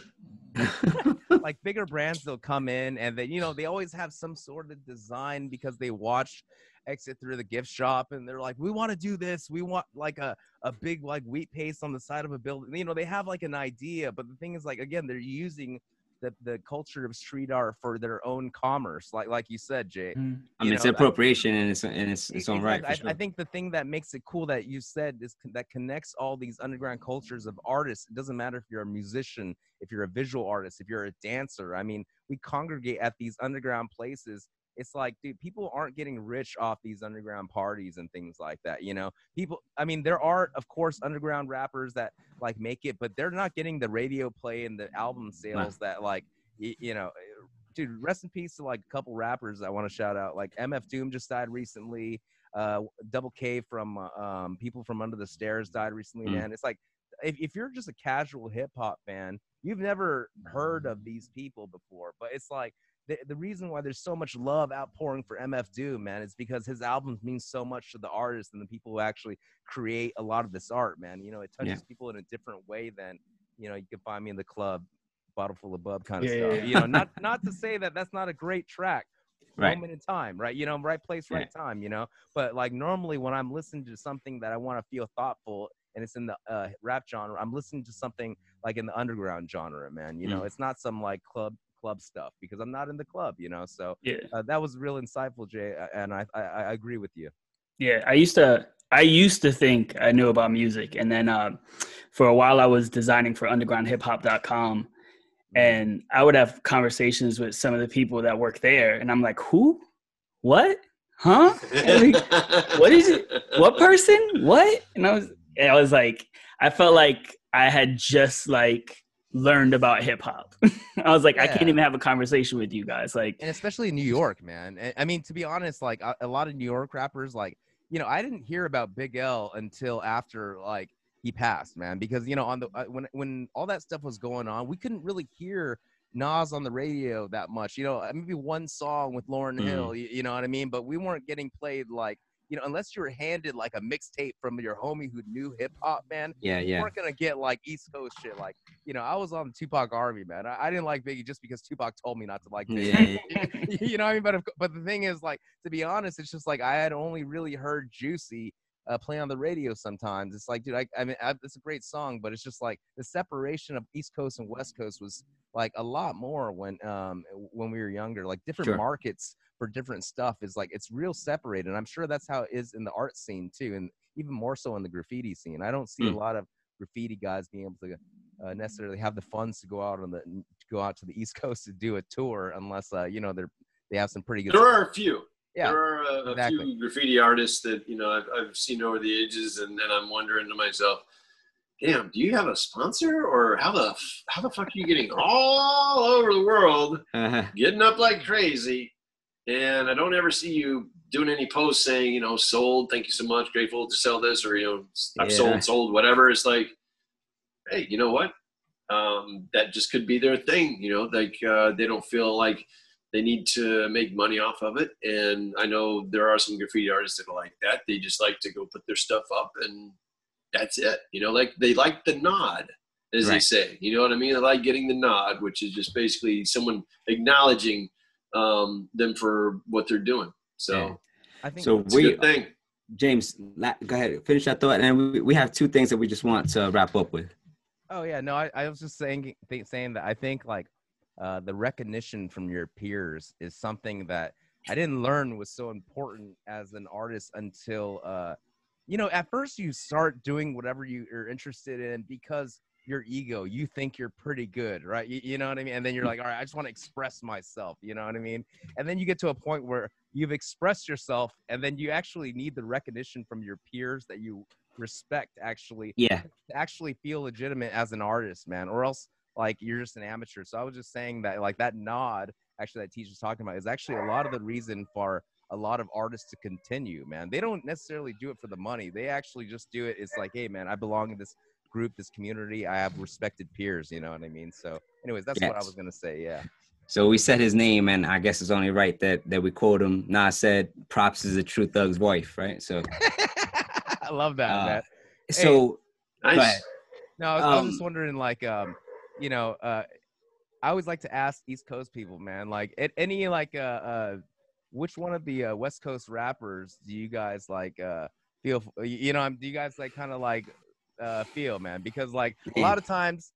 like bigger brands they'll come in and then you know they always have some sort of design because they watch exit through the gift shop and they're like we want to do this we want like a, a big like wheat paste on the side of a building you know they have like an idea but the thing is like again they're using the, the culture of street art for their own commerce, like like you said, Jay. Mm. I mean, you it's know, I- appropriation in its in its, its own right. Exactly. For I, I think the thing that makes it cool that you said is that connects all these underground cultures of artists. It doesn't matter if you're a musician, if you're a visual artist, if you're a dancer. I mean, we congregate at these underground places. It's like, dude, people aren't getting rich off these underground parties and things like that. You know, people. I mean, there are, of course, underground rappers that like make it, but they're not getting the radio play and the album sales that like, y- you know, dude, rest in peace to like a couple rappers I want to shout out. Like MF Doom just died recently. Uh, Double K from uh, um, People from Under the Stairs died recently. Mm. Man, it's like if, if you're just a casual hip hop fan, you've never heard of these people before. But it's like the, the reason why there's so much love outpouring for MF Doom, man, is because his albums mean so much to the artists and the people who actually create a lot of this art, man. You know, it touches Yeah. people in a different way than you know you can find me in the club bottle full of bub kind of Yeah, stuff. yeah, You know, not not to say that that's not a great track. Right. Moment in time, right? You know, right place, Yeah. right time. You know, but like normally when I'm listening to something that I want to feel thoughtful and it's in the uh, rap genre, I'm listening to something like in the underground genre, man. You know, Mm. it's not some like club club stuff because I'm not in the club. You know, so Yeah. uh, that was real insightful, Jay, and I, I I agree with you. Yeah, I used to I used to think I knew about music, and then uh, for a while I was designing for UndergroundHipHop.com, and I would have conversations with some of the people that work there, and I'm like, "Who? What? Huh? what is it? What person? What?" And I was, and I was like, I felt like I had just like learned about hip hop. I was like, I can't even have a conversation with you guys. Like, and especially in New York, man. I- mean, to be honest, like a, a lot of New York rappers, like you know, I didn't hear about Big L until after like he passed, man. Because you know, on the uh, when when all that stuff was going on, we couldn't really hear Nas on the radio that much. You know, uh, maybe one song with Lauryn Mm. Hill. You, you know what I mean? But we weren't getting played like. You know, unless you were handed like a mixtape from your homie who knew hip hop, man, yeah, you yeah. weren't gonna get like East Coast shit. Like, you know, I was on Tupac army, man. I, I didn't like Biggie just because Tupac told me not to like Biggie. Yeah, yeah. you know what I mean? But cou- but the thing is, like, to be honest, it's just like I had only really heard Juicy uh, play on the radio sometimes. It's like, dude, I, I mean, I, it's a great song, but it's just like the separation of East Coast and West Coast was like a lot more when um when we were younger. Like different Sure. markets for different stuff is like it's real separated. And I'm sure that's how it is in the art scene too, and even more so in the graffiti scene. I don't see a Mm. lot of graffiti guys being able to uh, necessarily have the funds to go out on the to go out to the East Coast to do a tour unless uh, you know they're they have some pretty good. There are a few. Yeah, there are a, a exactly. few graffiti artists that you know I've, I've seen over the ages, and then I'm wondering to myself, "Damn, do you have a sponsor, or how the how the fuck are you getting all over the world, Uh-huh. getting up like crazy?" And I don't ever see you doing any posts saying, you know, sold, thank you so much, grateful to sell this, or you know, I've Yeah. sold, sold, whatever. It's like, hey, you know what? Um, that just could be their thing. You know, like uh, they don't feel like they need to make money off of it. And I know there are some graffiti artists that are like that. They just like to go put their stuff up and that's it. You know, like they like the nod, as they say. You know what I mean? They like getting the nod, which is just basically someone acknowledging um, them for what they're doing. So Yeah. I think So it's a we, good thing. James, go ahead, finish that thought, and we, we have two things that we just want to wrap up with. Oh yeah, no, I, I was just saying th- saying that I think like uh, the recognition from your peers is something that I didn't learn was so important as an artist until uh, you know at first you start doing whatever you are interested in because your ego you think you're pretty good right? You, you know what i mean? And then you're like all right i just want to express myself you know what i mean? And then you get to a point where you've expressed yourself and then you actually need the recognition from your peers that you respect actually Yeah, actually feel legitimate as an artist, man, or else like you're just an amateur. So I was just saying that like that nod actually that teacher's talking about is actually a lot of the reason for a lot of artists to continue, man. They don't necessarily do it for the money. They actually just do it. It's like, hey man, I belong in this group, this community. I have respected peers, you know what I mean? So anyways, that's what I was gonna say. Yeah. So we said his name, and I guess it's only right that that we quote him. Nas said, "Props is a true thug's wife," right? So, I love that, Uh, man. so Nice. go. No, I was, I was just Um, wondering, like, um, you know, uh, I always like to ask East Coast people, man, like, at any like, uh, uh, which one of the uh, West Coast rappers do you guys like uh, feel? You know, do you guys like kind of like uh, feel, man? Because like a lot of times,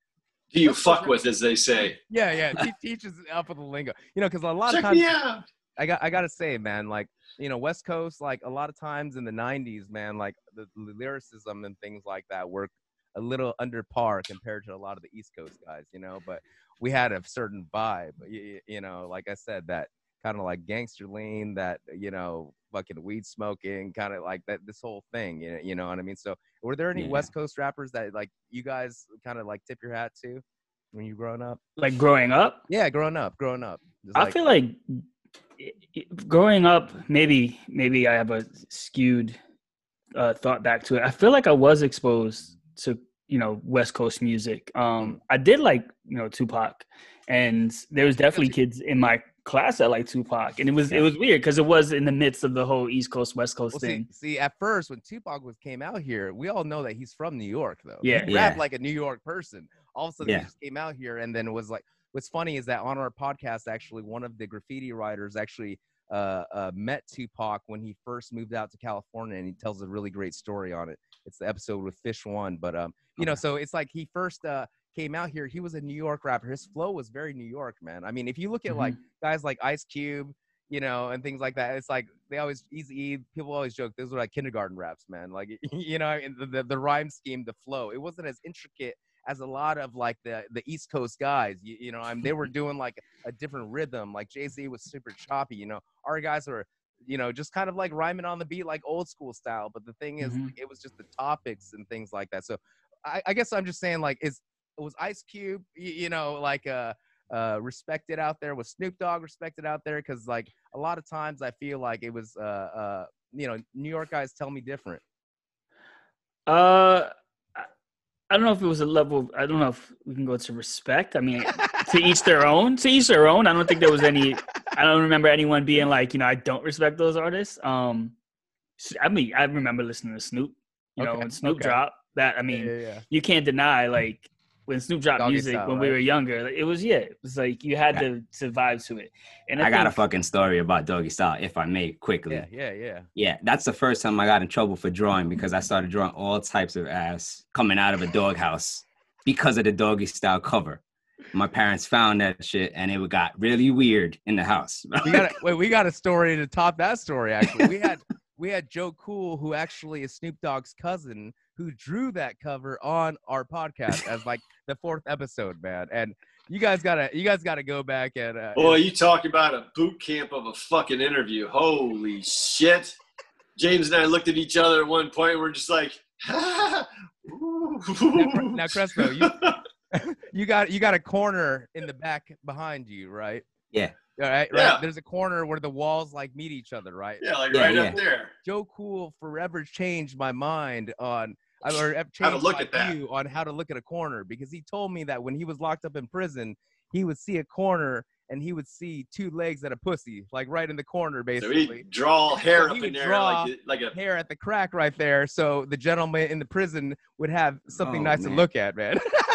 do you fuck with, as they say. Yeah, yeah. He teaches up with the lingo. You know, because a lot Check of times me out. I got I gotta say, man, like you know, West Coast, like a lot of times in the '90s, man, like the, the lyricism and things like that were a little under par compared to a lot of the East Coast guys, you know. But we had a certain vibe, you, you know, like I said, that kind of like gangster lean, that you know, fucking weed smoking, kind of like that. This whole thing, you know, you know what I mean. So, were there any Yeah. West Coast rappers that like you guys kind of like tip your hat to when you growing up? Like growing up, Yeah, growing up, growing up. Just I like- feel like growing up, maybe maybe I have a skewed uh, thought back to it. I feel like I was exposed to you know West Coast music. Um, I did like you know Tupac, and there was definitely kids in my class that like Tupac, and it was it was weird because it was in the midst of the whole East Coast West Coast Well, thing. see, at first when Tupac was came out here, we all know that he's from New York, though. Yeah. he rapped Yeah. like a New York person. All of a sudden, Yeah. he just came out here, and then was like, what's funny is that on our podcast, actually, one of the graffiti writers actually uh, uh, met Tupac when he first moved out to California, and he tells a really great story on it. It's the episode with Fish One, but um, you know, so it's like he first uh came out here. He was a New York rapper. His flow was very New York, man. I mean, if you look at like guys like Ice Cube, you know, and things like that. It's like they always easy. People always joke those were like kindergarten raps, man. Like you know, the, the the rhyme scheme, the flow. It wasn't as intricate as a lot of like the the East Coast guys. You, you know, I mean, they were doing like a different rhythm. Like Jay Z was super choppy. You know, our guys were. You know, just kind of like rhyming on the beat, like old school style. But the thing is, Mhm. it was just the topics and things like that. So, I, I guess I'm just saying, like, is was Ice Cube, you, you know, like uh, uh, respected out there? Was Snoop Dogg respected out there? Because like a lot of times I feel like it was, uh, uh, you know, New York guys tell me different. Uh, I- don't know if it was a level. Of, I don't know if we can go to respect. I mean, to each their own. To each their own. I don't think there was any. I don't remember anyone being like, you know, I don't respect those artists. Um, I mean, I remember listening to Snoop. You know, Okay, when Snoop okay. dropped that. I mean, yeah, yeah. you can't deny like when Snoop dropped Doggy music Style, when we right? were younger. It was yeah. It was like you had to to vibe to it. And I got a fucking story about Doggy Style, if I may, quickly. yeah, yeah, yeah. Yeah, that's the first time I got in trouble for drawing because I started drawing all types of ass coming out of a doghouse because of the doggy style cover. My parents found that shit and it got really weird in the house. We got a, wait, we got a story to top that story. Actually, we had we had Joe Cool, who actually is Snoop Dogg's cousin, who drew that cover on our podcast as like the fourth episode, man. And you guys gotta you guys gotta go back and uh, Boy, you talk about a boot camp of a fucking interview. Holy shit. James and I looked at each other at one point. We're just like, now, Crespo, you you got you got a corner in the back behind you, right? Yeah. All right, right. Yeah. There's a corner where the walls like meet each other, right? yeah, like Yeah, right yeah. up there. Joe Cool forever changed my mind on or have How to changed look my at that. view on how to look at a corner because he told me that when he was locked up in prison, he would see a corner and he would see two legs at a pussy, like right in the corner, So basically. we draw hair So he up in would there draw like, like a. Hair at the crack right there, so the gentleman in the prison would have something Oh, nice to look at, man.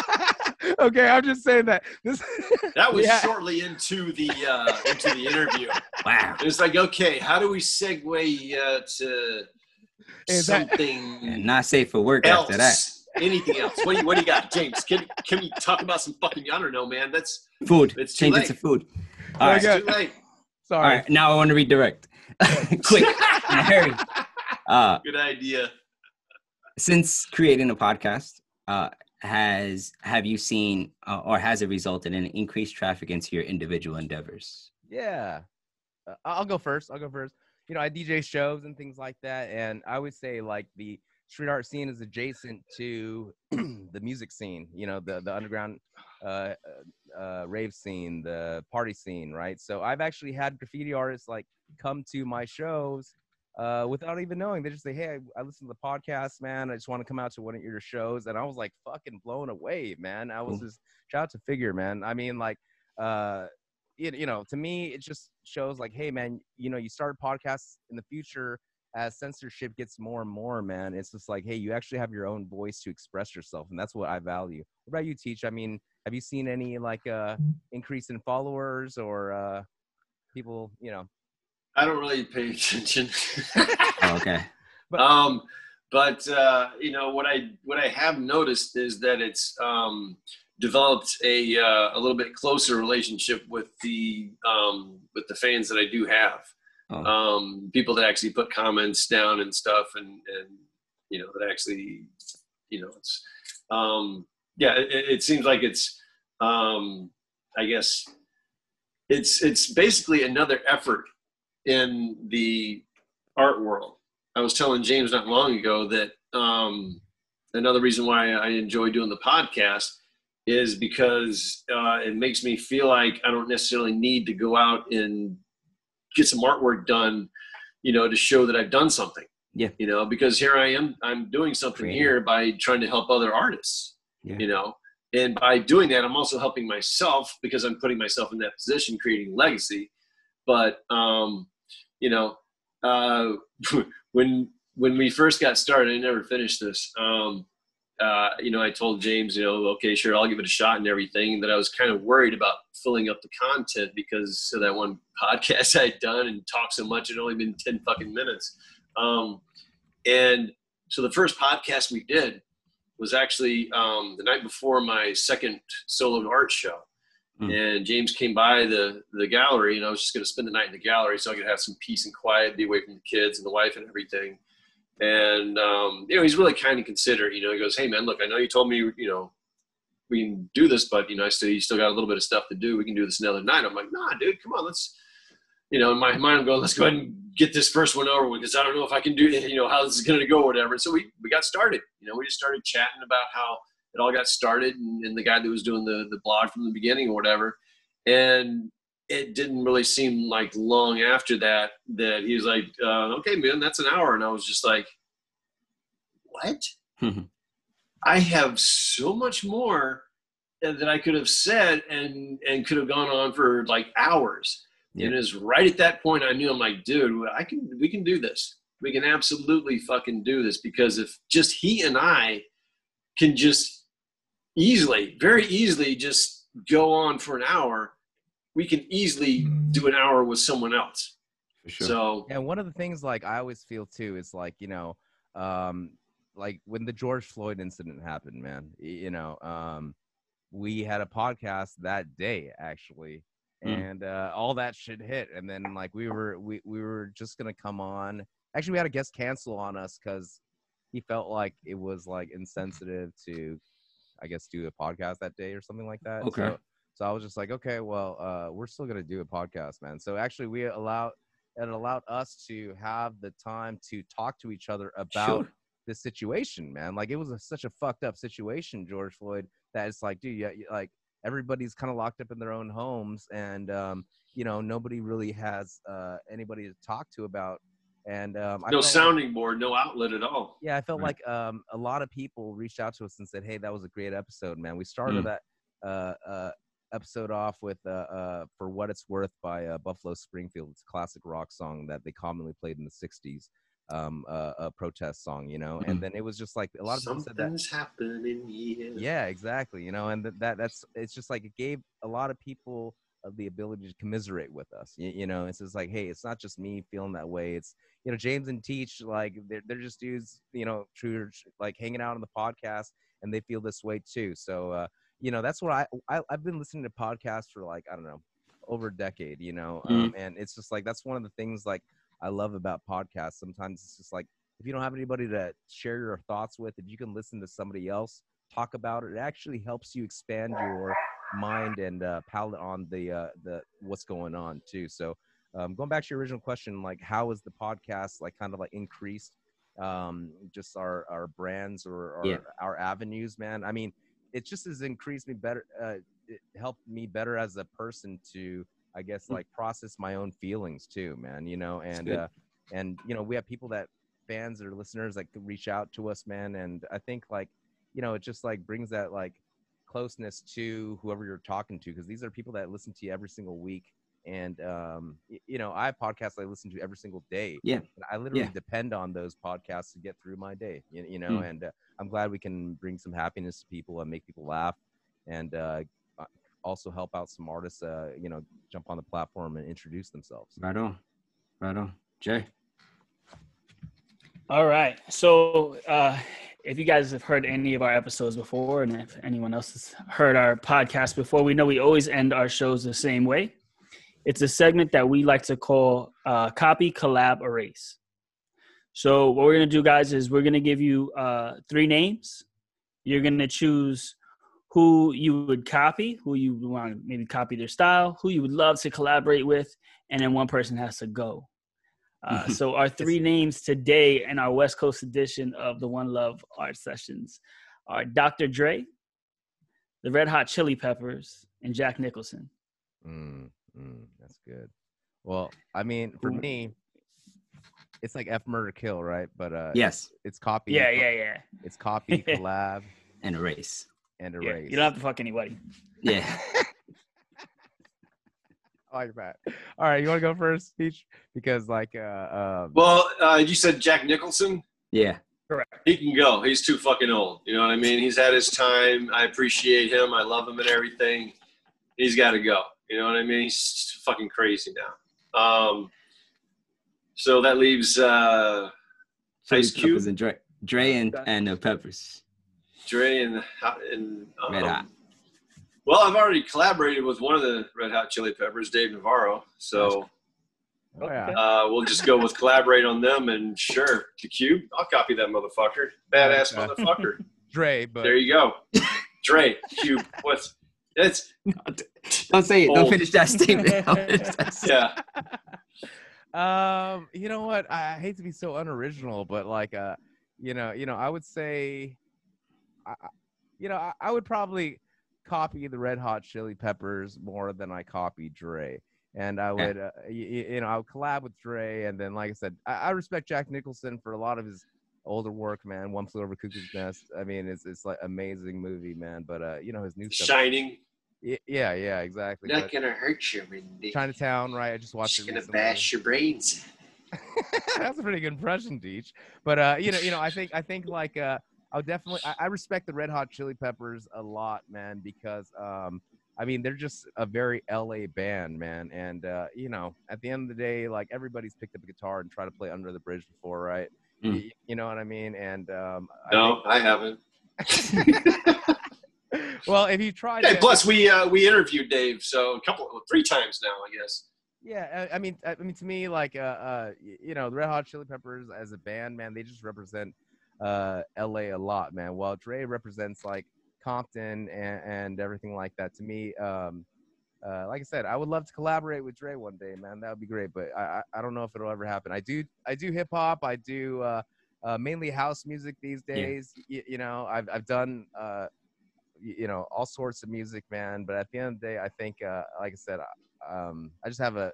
okay, I'm just saying that this. That was Yeah. shortly into the uh, into the interview. wow. It was like, okay, how do we segue uh, to Is something And not safe for work else? after that. Anything else? What do you What do you got, James? Can Can we talk about some fucking? I don't know, man. That's Food. It's too Change it to food. All right. Too late. Sorry. right. Now I want to redirect. Quick. in a hurry. Uh, Good idea. since creating a podcast, uh, has have you seen uh, or has it resulted in increased traffic into your individual endeavors? Yeah. Uh, I'll go first. I'll go first. You know, I DJ shows and things like that. And I would say like the street art scene is adjacent to the music scene, you know, the, the underground uh, uh, uh, rave scene, the party scene, right? So I've actually had graffiti artists like come to my shows uh, without even knowing. They just say, Hey, I, I listen to the podcast, man. I just want to come out to one of your shows. And I was like fucking blown away, man. I was Cool. just, shout out to Figure, man. I mean, like, uh, you, you know, to me, it just shows like, hey, man, you know, you start podcasts in the future as censorship gets more and more, man. It's just like, hey, you actually have your own voice to express yourself, and that's what I value. What about you, Teach? I mean, have you seen any like uh increase in followers or uh people, you know? I don't really pay attention. Oh, okay. um, but uh, you know what I what I have noticed is that it's um, developed a uh, a little bit closer relationship with the um, with the fans that I do have. Oh. Um, people that actually put comments down and stuff, and and you know that actually, you know, it's um, yeah. It, it seems like it's um, I guess it's it's basically another effort in the art world. I was telling James not long ago that um, another reason why I enjoy doing the podcast is because uh, it makes me feel like I don't necessarily need to go out and get some artwork done, you know, to show that I've done something. Yeah. You know, because here I am, I'm doing something here by trying to help other artists. Yeah. You know, and by doing that, I'm also helping myself because I'm putting myself in that position, creating legacy. But um, you know, uh, when when we first got started, I never finished this. Um, uh, you know, I told James, you know, okay, sure, I'll give it a shot and everything. That I was kind of worried about filling up the content because of that one podcast I'd done and talked so much, it only been ten fucking minutes. Um, and so the first podcast we did was actually um, the night before my second solo art show. Mm. And James came by the the gallery, and I was just going to spend the night in the gallery so I could have some peace and quiet, be away from the kids and the wife and everything. And um, you know, he's really kind and considerate. You know, he goes, "Hey, man, look, I know you told me, you know, we can do this, but you know, I still you still got a little bit of stuff to do. We can do this another night." I'm like, "Nah, dude, come on, let's." You know, in my mind, I'm going, "Let's go ahead and get this first one over with because I don't know if I can do, you know, how this is going to go, whatever." So we we got started. You know, we just started chatting about how it all got started, and, and the guy that was doing the the blog from the beginning or whatever, and it didn't really seem like long after that that he was like, uh, "Okay, man, that's an hour," and I was just like, "What?" I have so much more that I could have said and and could have gone on for like hours. Yeah. And it was right at that point I knew I'm like, dude, I can we can do this. We can absolutely fucking do this because if just he and I can just easily, very easily just go on for an hour, we can easily do an hour with someone else. For sure. So And one of the things like I always feel too is like, you know, um, like when the George Floyd incident happened, man, you know, um, we had a podcast that day actually. Mm. And uh, all that shit hit, and then like we were we, we were just gonna come on. Actually, we had a guest cancel on us because he felt like it was like insensitive to, I guess, do a podcast that day or something like that. Okay. So, so I was just like, okay, well, uh, we're still gonna do a podcast, man. So actually, we allowed it allowed us to have the time to talk to each other about Sure. this situation, man. Like it was a, such a fucked up situation, George Floyd, that it's like, dude, yeah, you- like everybody's kind of locked up in their own homes, and um, you know, nobody really has uh, anybody to talk to about. And um, I no felt like- sounding board, no outlet at all. yeah, I felt Right. like um, a lot of people reached out to us and said, "Hey, that was a great episode, man." We started Mm. that uh, uh, episode off with uh, uh, "For What It's Worth" by uh, Buffalo Springfield. It's a classic rock song that they commonly played in the '60s, um, uh, a protest song, you know. Mhm. And then it was just like a lot of people said that. Something's happening here. Yeah, exactly. You know, and th- that that's it's just like it gave a lot of people uh, the ability to commiserate with us. You, you know, it's just like, hey, it's not just me feeling that way. It's you know, James and Teach, like they're they're just dudes, you know, true like hanging out on the podcast, and they feel this way too. So, uh, you know, that's what I, I I've been listening to podcasts for like I don't know over a decade. You know, um, and it's just like that's one of the things like I love about podcasts. Sometimes it's just like if you don't have anybody to share your thoughts with, if you can listen to somebody else talk about it, it actually helps you expand your mind and uh, palette on the uh, the what's going on too. So um, going back to your original question, like how is the podcast like kind of like increased um, just our our brands or our, Yeah. our avenues, man? I mean, it just has increased me better. Uh, it helped me better as a person to, I guess, Mm. like process my own feelings too, man. You know, and uh, and you know we have people that fans or listeners that could reach out to us, man. And I think like you know it just like brings that like closeness to whoever you're talking to because these are people that listen to you every single week and um y- you know i have podcasts i listen to every single day Yeah. and i literally Yeah. depend on those podcasts to get through my day you, you know Mm. and uh, i'm glad we can bring some happiness to people and make people laugh and uh uh, also help out some artists uh you know jump on the platform and introduce themselves Right on. Right on. Jay. All right. So uh, if you guys have heard any of our episodes before, and if anyone else has heard our podcast before, we know we always end our shows the same way. It's a segment that we like to call uh, copy, collab, erase. So what we're gonna do, guys, is we're gonna give you uh, three names. You're gonna choose who you would copy, who you want to maybe copy their style, who you would love to collaborate with, and then one person has to go. Uh, so our three names today in our West Coast edition of the One Love Art Sessions are Dr. Dre, the Red Hot Chili Peppers, and Jack Nicholson. Mm, mm, that's good. Well, I mean, for me, it's like F murder kill, right? But uh, Yes, it's copy. Yeah, yeah, yeah. It's copy, collab, and erase. and yeah. erase. You don't have to fuck anybody. Yeah. I like that. All right, you want to go first, Teach? Because like, uh, um, Well, uh, you said Jack Nicholson. Yeah. Correct. He can go. He's too fucking old. You know what I mean? He's had his time. I appreciate him. I love him and everything. He's got to go. You know what I mean? He's fucking crazy now. Um, so that leaves uh, Chili Ice Cube? Peppers and Dre, Dre and and the Peppers. Dre and and um, Red Hot. Well, I've already collaborated with one of the Red Hot Chili Peppers, Dave Navarro. So oh, yeah. uh, we'll just go with collaborate on them. And sure, the Cube, I'll copy that motherfucker. Badass Okay. motherfucker. Dre, but There you go. Dre, Cube. What's it's Don't say it. Don't finish that statement. Finish that statement. yeah. um, you know what? I I hate to be so unoriginal, but like, uh, you know, you know, I would say, I, I- you know, I, I would probably copy the Red Hot Chili Peppers more than I copy Dre, and I would, uh, you, you know, I would collab with Dre, and then, like I said, I, I respect Jack Nicholson for a lot of his older work, man. One Flew Over Cuckoo's Nest. I mean, it's it's like amazing movie, man. But uh, you know, his new stuff. Shining. Yeah, yeah, exactly. Not But gonna hurt you, Wendy. Chinatown, right? I just watched She's it. gonna recently. bash your brains. That's a pretty good impression, Teach. But uh, you know, you know, I think I think like uh, I'll definitely I, I respect the Red Hot Chili Peppers a lot, man, because um, I mean they're just a very LA band, man, and uh, you know, at the end of the day, like everybody's picked up a guitar and tried to play Under the Bridge before, right? Mm. Y- You know what I mean? And um, I No, I haven't. well, if you tried, Hey, plus we uh, we interviewed Dave so a couple three times now, I guess. Yeah, I, I mean, I I mean, to me, like, uh, uh, you know, the Red Hot Chili Peppers as a band, man, they just represent uh, L.A. a lot, man. While Dre represents like Compton and, and everything like that. To me, um, uh, like I said, I would love to collaborate with Dre one day, man. That would be great, but I, I, don't know if it'll ever happen. I do, I do hip hop. I do uh, uh, mainly house music these Yeah. days. Y- you know, I've I've done. Uh, y- you know all sorts of music man but at the end of the day i think uh, like i said um, I just have a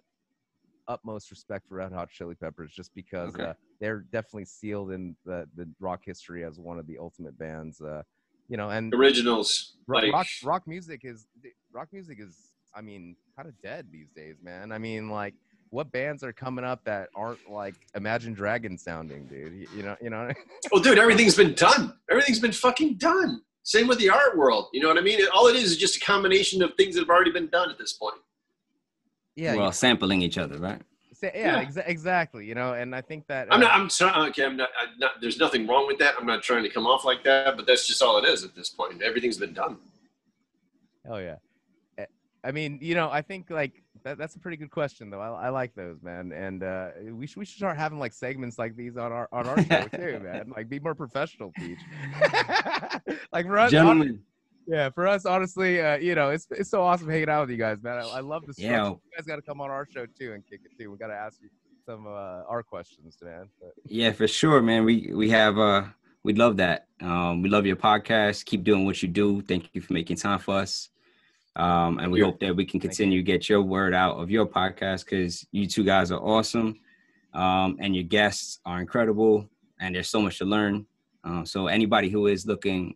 utmost respect for Red Hot Chili Peppers just because Okay. uh, they're definitely sealed in the, the rock history as one of the ultimate bands. Uh, you know, and Originals. ro- Like rock rock music is rock music is I mean kind of dead these days, man. I mean like what bands are coming up that aren't like Imagine Dragons sounding, dude? You, you know, you know. well, dude, everything's been done. Everything's been fucking done. Same with the art world. You know what I mean? All it is is just a combination of things that have already been done at this point. Yeah, well, you- sampling each other, right? say- yeah, yeah. exa- exactly. You know, and I think that I'm uh, not. I'm sorry. Okay, I'm not, I'm not. There's nothing wrong with that. I'm not trying to come off like that, but that's just all it is at this point. Everything's been done. Oh yeah. I mean, you know, I think like that, that's a pretty good question though. I, I like those, man. And uh, we should we should start having like segments like these on our on our show too, man. Like be more professional, Teach. like for us, hon- Gentlemen, yeah, for us, honestly, uh, you know, it's it's so awesome hanging out with you guys, man. I, I love this. Yeah. You guys got to come on our show too and kick it too. We got to ask you some uh, our questions, man. But, yeah, for sure, man. We we have uh we love that. Um, we love your podcast. Keep doing what you do. Thank you for making time for us. Um, and we hope that we can continue to get your word out of your podcast because you two guys are awesome. Um, and your guests are incredible, and there's so much to learn. Um, so anybody who is looking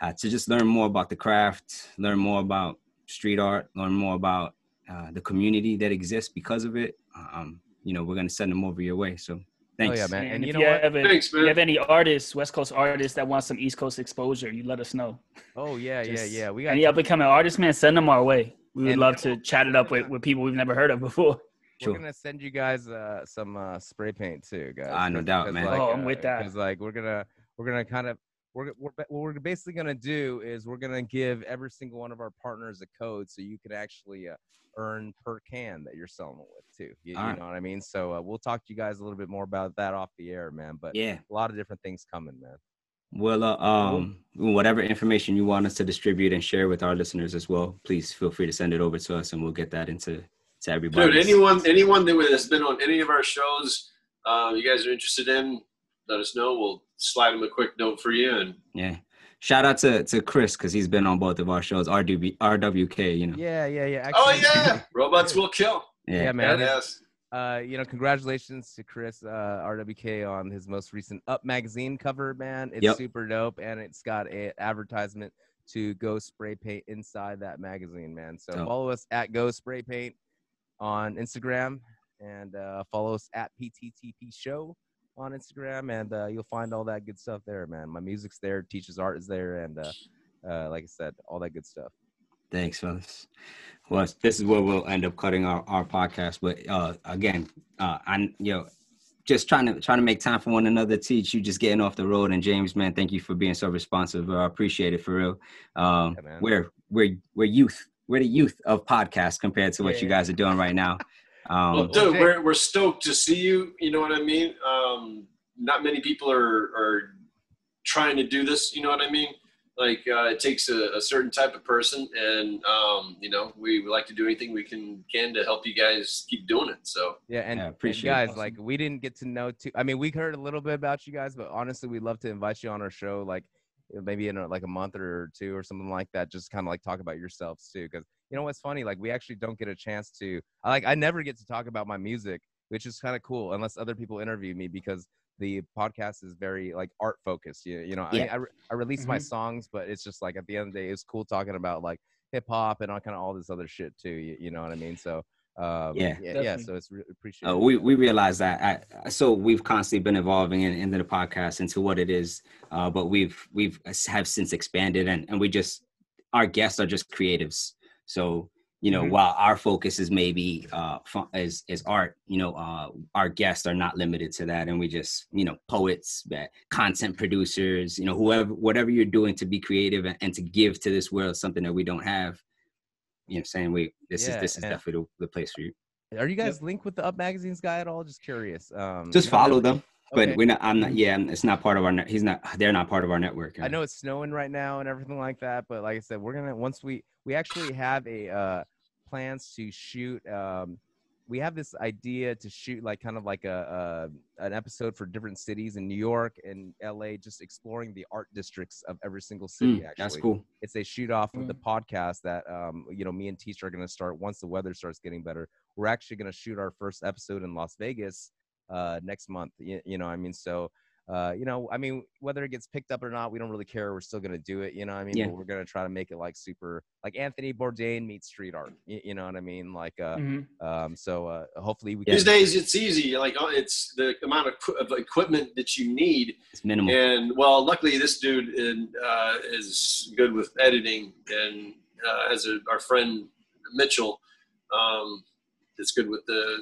uh, to just learn more about the craft, learn more about street art, learn more about uh, the community that exists because of it, um, you know, we're gonna send them over your way. So thanks. Oh yeah, man. And, And, if you you, know what? have, a- Thanks, if you have any artists, West Coast artists that want some East Coast exposure, you let us know. Oh yeah, Just yeah, yeah. We got Any up and coming artists, man, send them our way. We would And- love to chat it up with, with people we've never heard of before. We're Sure. gonna send you guys uh, some uh, spray paint too, guys. Ah, no doubt, man. Oh, I'm with that. Because like we're gonna we're gonna kind of we're, we're what we're basically gonna do is we're gonna give every single one of our partners a code so you can actually uh, earn per can that you're selling it with too. You, you All right. know what I mean? So uh, we'll talk to you guys a little bit more about that off the air, man. But Yeah. a lot of different things coming, man. Well, uh, um, whatever information you want us to distribute and share with our listeners as well, please feel free to send it over to us, and we'll get that into to everybody. Dude, anyone anyone that has been on any of our shows, uh, you guys are interested in, let us know. We'll slide him a quick note for you. And Yeah. Shout out to to Chris because he's been on both of our shows. RW RWK, you know. Yeah, yeah, yeah. oh yeah, robots will kill. yeah, man. Yes. uh, you know, congratulations to Chris uh, RWK on his most recent Up magazine cover, man. It's Yep. super dope, and it's got a advertisement to Go Spray Paint inside that magazine, man. So Dope. follow us at Go Spray Paint on Instagram, and uh, follow us at PTTP Show on Instagram, and uh, you'll find all that good stuff there, man. My music's there, Teach's Art is there, and uh, uh, like I said, all that good stuff. Thanks, fellas. Well, this is where we'll end up cutting our, our podcast. But uh, again, uh, I you know, just trying to trying to make time for one another. Teach you just getting off the road. And James, man, thank you for being so responsive. I appreciate it for real. Um, Yeah, we're we're we're youth. We're the youth of podcasts compared to what you Yeah. guys are doing right now. Well, Um, dude, Jay- we're we're stoked to see you. You know what I mean? Um, not many people are are trying to do this. You know what I mean? Like uh, it takes a, a certain type of person, and um, you know we, we like to do anything we can can to help you guys keep doing it. So Yeah, and, Yeah, appreciate it. guys, Awesome. like we didn't get to know too. I mean, we heard a little bit about you guys, but honestly, we'd love to invite you on our show, like maybe in a, like a month or two or something like that. Just kind of like talk about yourselves too, because you know what's funny? Like we actually don't get a chance to. I like I never get to talk about my music, which is kind of cool, unless other people interview me because the podcast is very like art focused. You, you know, I, mean, Yeah. I, re- I release my Mhm. songs, but it's just like at the end of the day, it's cool talking about like hip hop and all kind of all this other shit too. You, you know what I mean? So um, Yeah. yeah, yeah. So it's re- appreciated. Uh, we we realize that. I, so we've constantly been evolving in, into the podcast into what it is, uh, but we've we've have since expanded, and and we just our guests are just creatives. So you know, Mhm. while our focus is maybe uh fu- is is art, you know, uh, our guests are not limited to that, and we just you know poets, uh, content producers, you know, whoever whatever you're doing to be creative and, and to give to this world something that we don't have. You know, saying we this Yeah, is this is and- definitely the, the place for you. Are you guys linked with the Up Magazines guy at all? Just curious. Um, Just follow them. But okay. we're not. I'm not. Yeah, it's not part of our. He's not. They're not part of our network. I know it's snowing right now and everything like that, but like I said, we're gonna once we we actually have a uh, plans to shoot. Um, we have this idea to shoot like kind of like a, a an episode for different cities in New York and L.A. Just exploring the art districts of every single city. Mm, actually, that's cool. it's a shoot off of the Mm. podcast that um you know me and Teacher are going to start once the weather starts getting better. We're actually going to shoot our first episode in Las Vegas uh next month. You, you know, I mean, so uh you know, I mean, whether it gets picked up or not, we don't really care. We're still going to do it. You know, what I mean, Yeah. we're going to try to make it like super like Anthony Bourdain meets street art. You, you know what I mean? Like uh Mhm. um so uh hopefully we these can days it's easy. Like oh, it's the amount of, of equipment that you need It's minimal. And well, luckily this dude in, uh, is good with editing, and uh, as a, our friend Mitchell, um, is good with the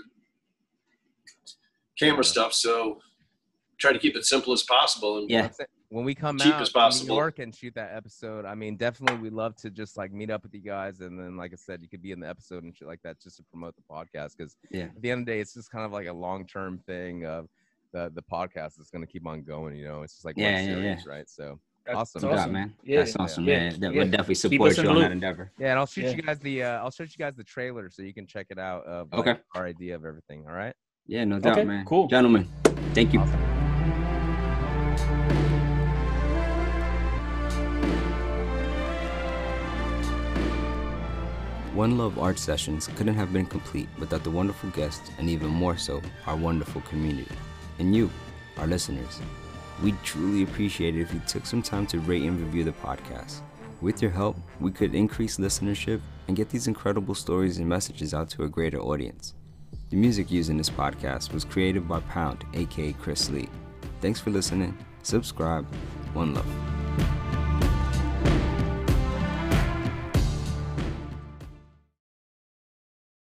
camera stuff. So try to keep it simple as possible. And Yeah. when we come cheap out as to New. York and shoot that episode, I mean, definitely we'd love to just like meet up with you guys, and then, like I said, you could be in the episode and shit like that, just to promote the podcast. Because Yeah. at the end of the day, it's just kind of like a long term thing of the the podcast is going to keep on going. You know, it's just like Yeah, one yeah, series, right? So That's Awesome. Good job, awesome. man. Yeah, That's awesome. yeah, Yeah, that yeah. would definitely support you the on that endeavor. yeah, and I'll shoot Yeah. you guys the uh, I'll show you guys the trailer so you can check it out of like, Okay. our idea of everything. All right. Yeah, no doubt, Okay, man. cool. Gentlemen, thank you. Awesome. One Love Art Sessions couldn't have been complete without the wonderful guests and even more so, our wonderful community. And you, our listeners. We'd truly appreciate it if you took some time to rate and review the podcast. With your help, we could increase listenership and get these incredible stories and messages out to a greater audience. The music used in this podcast was created by Pound, aka Chris Lee. Thanks for listening. Subscribe. One love.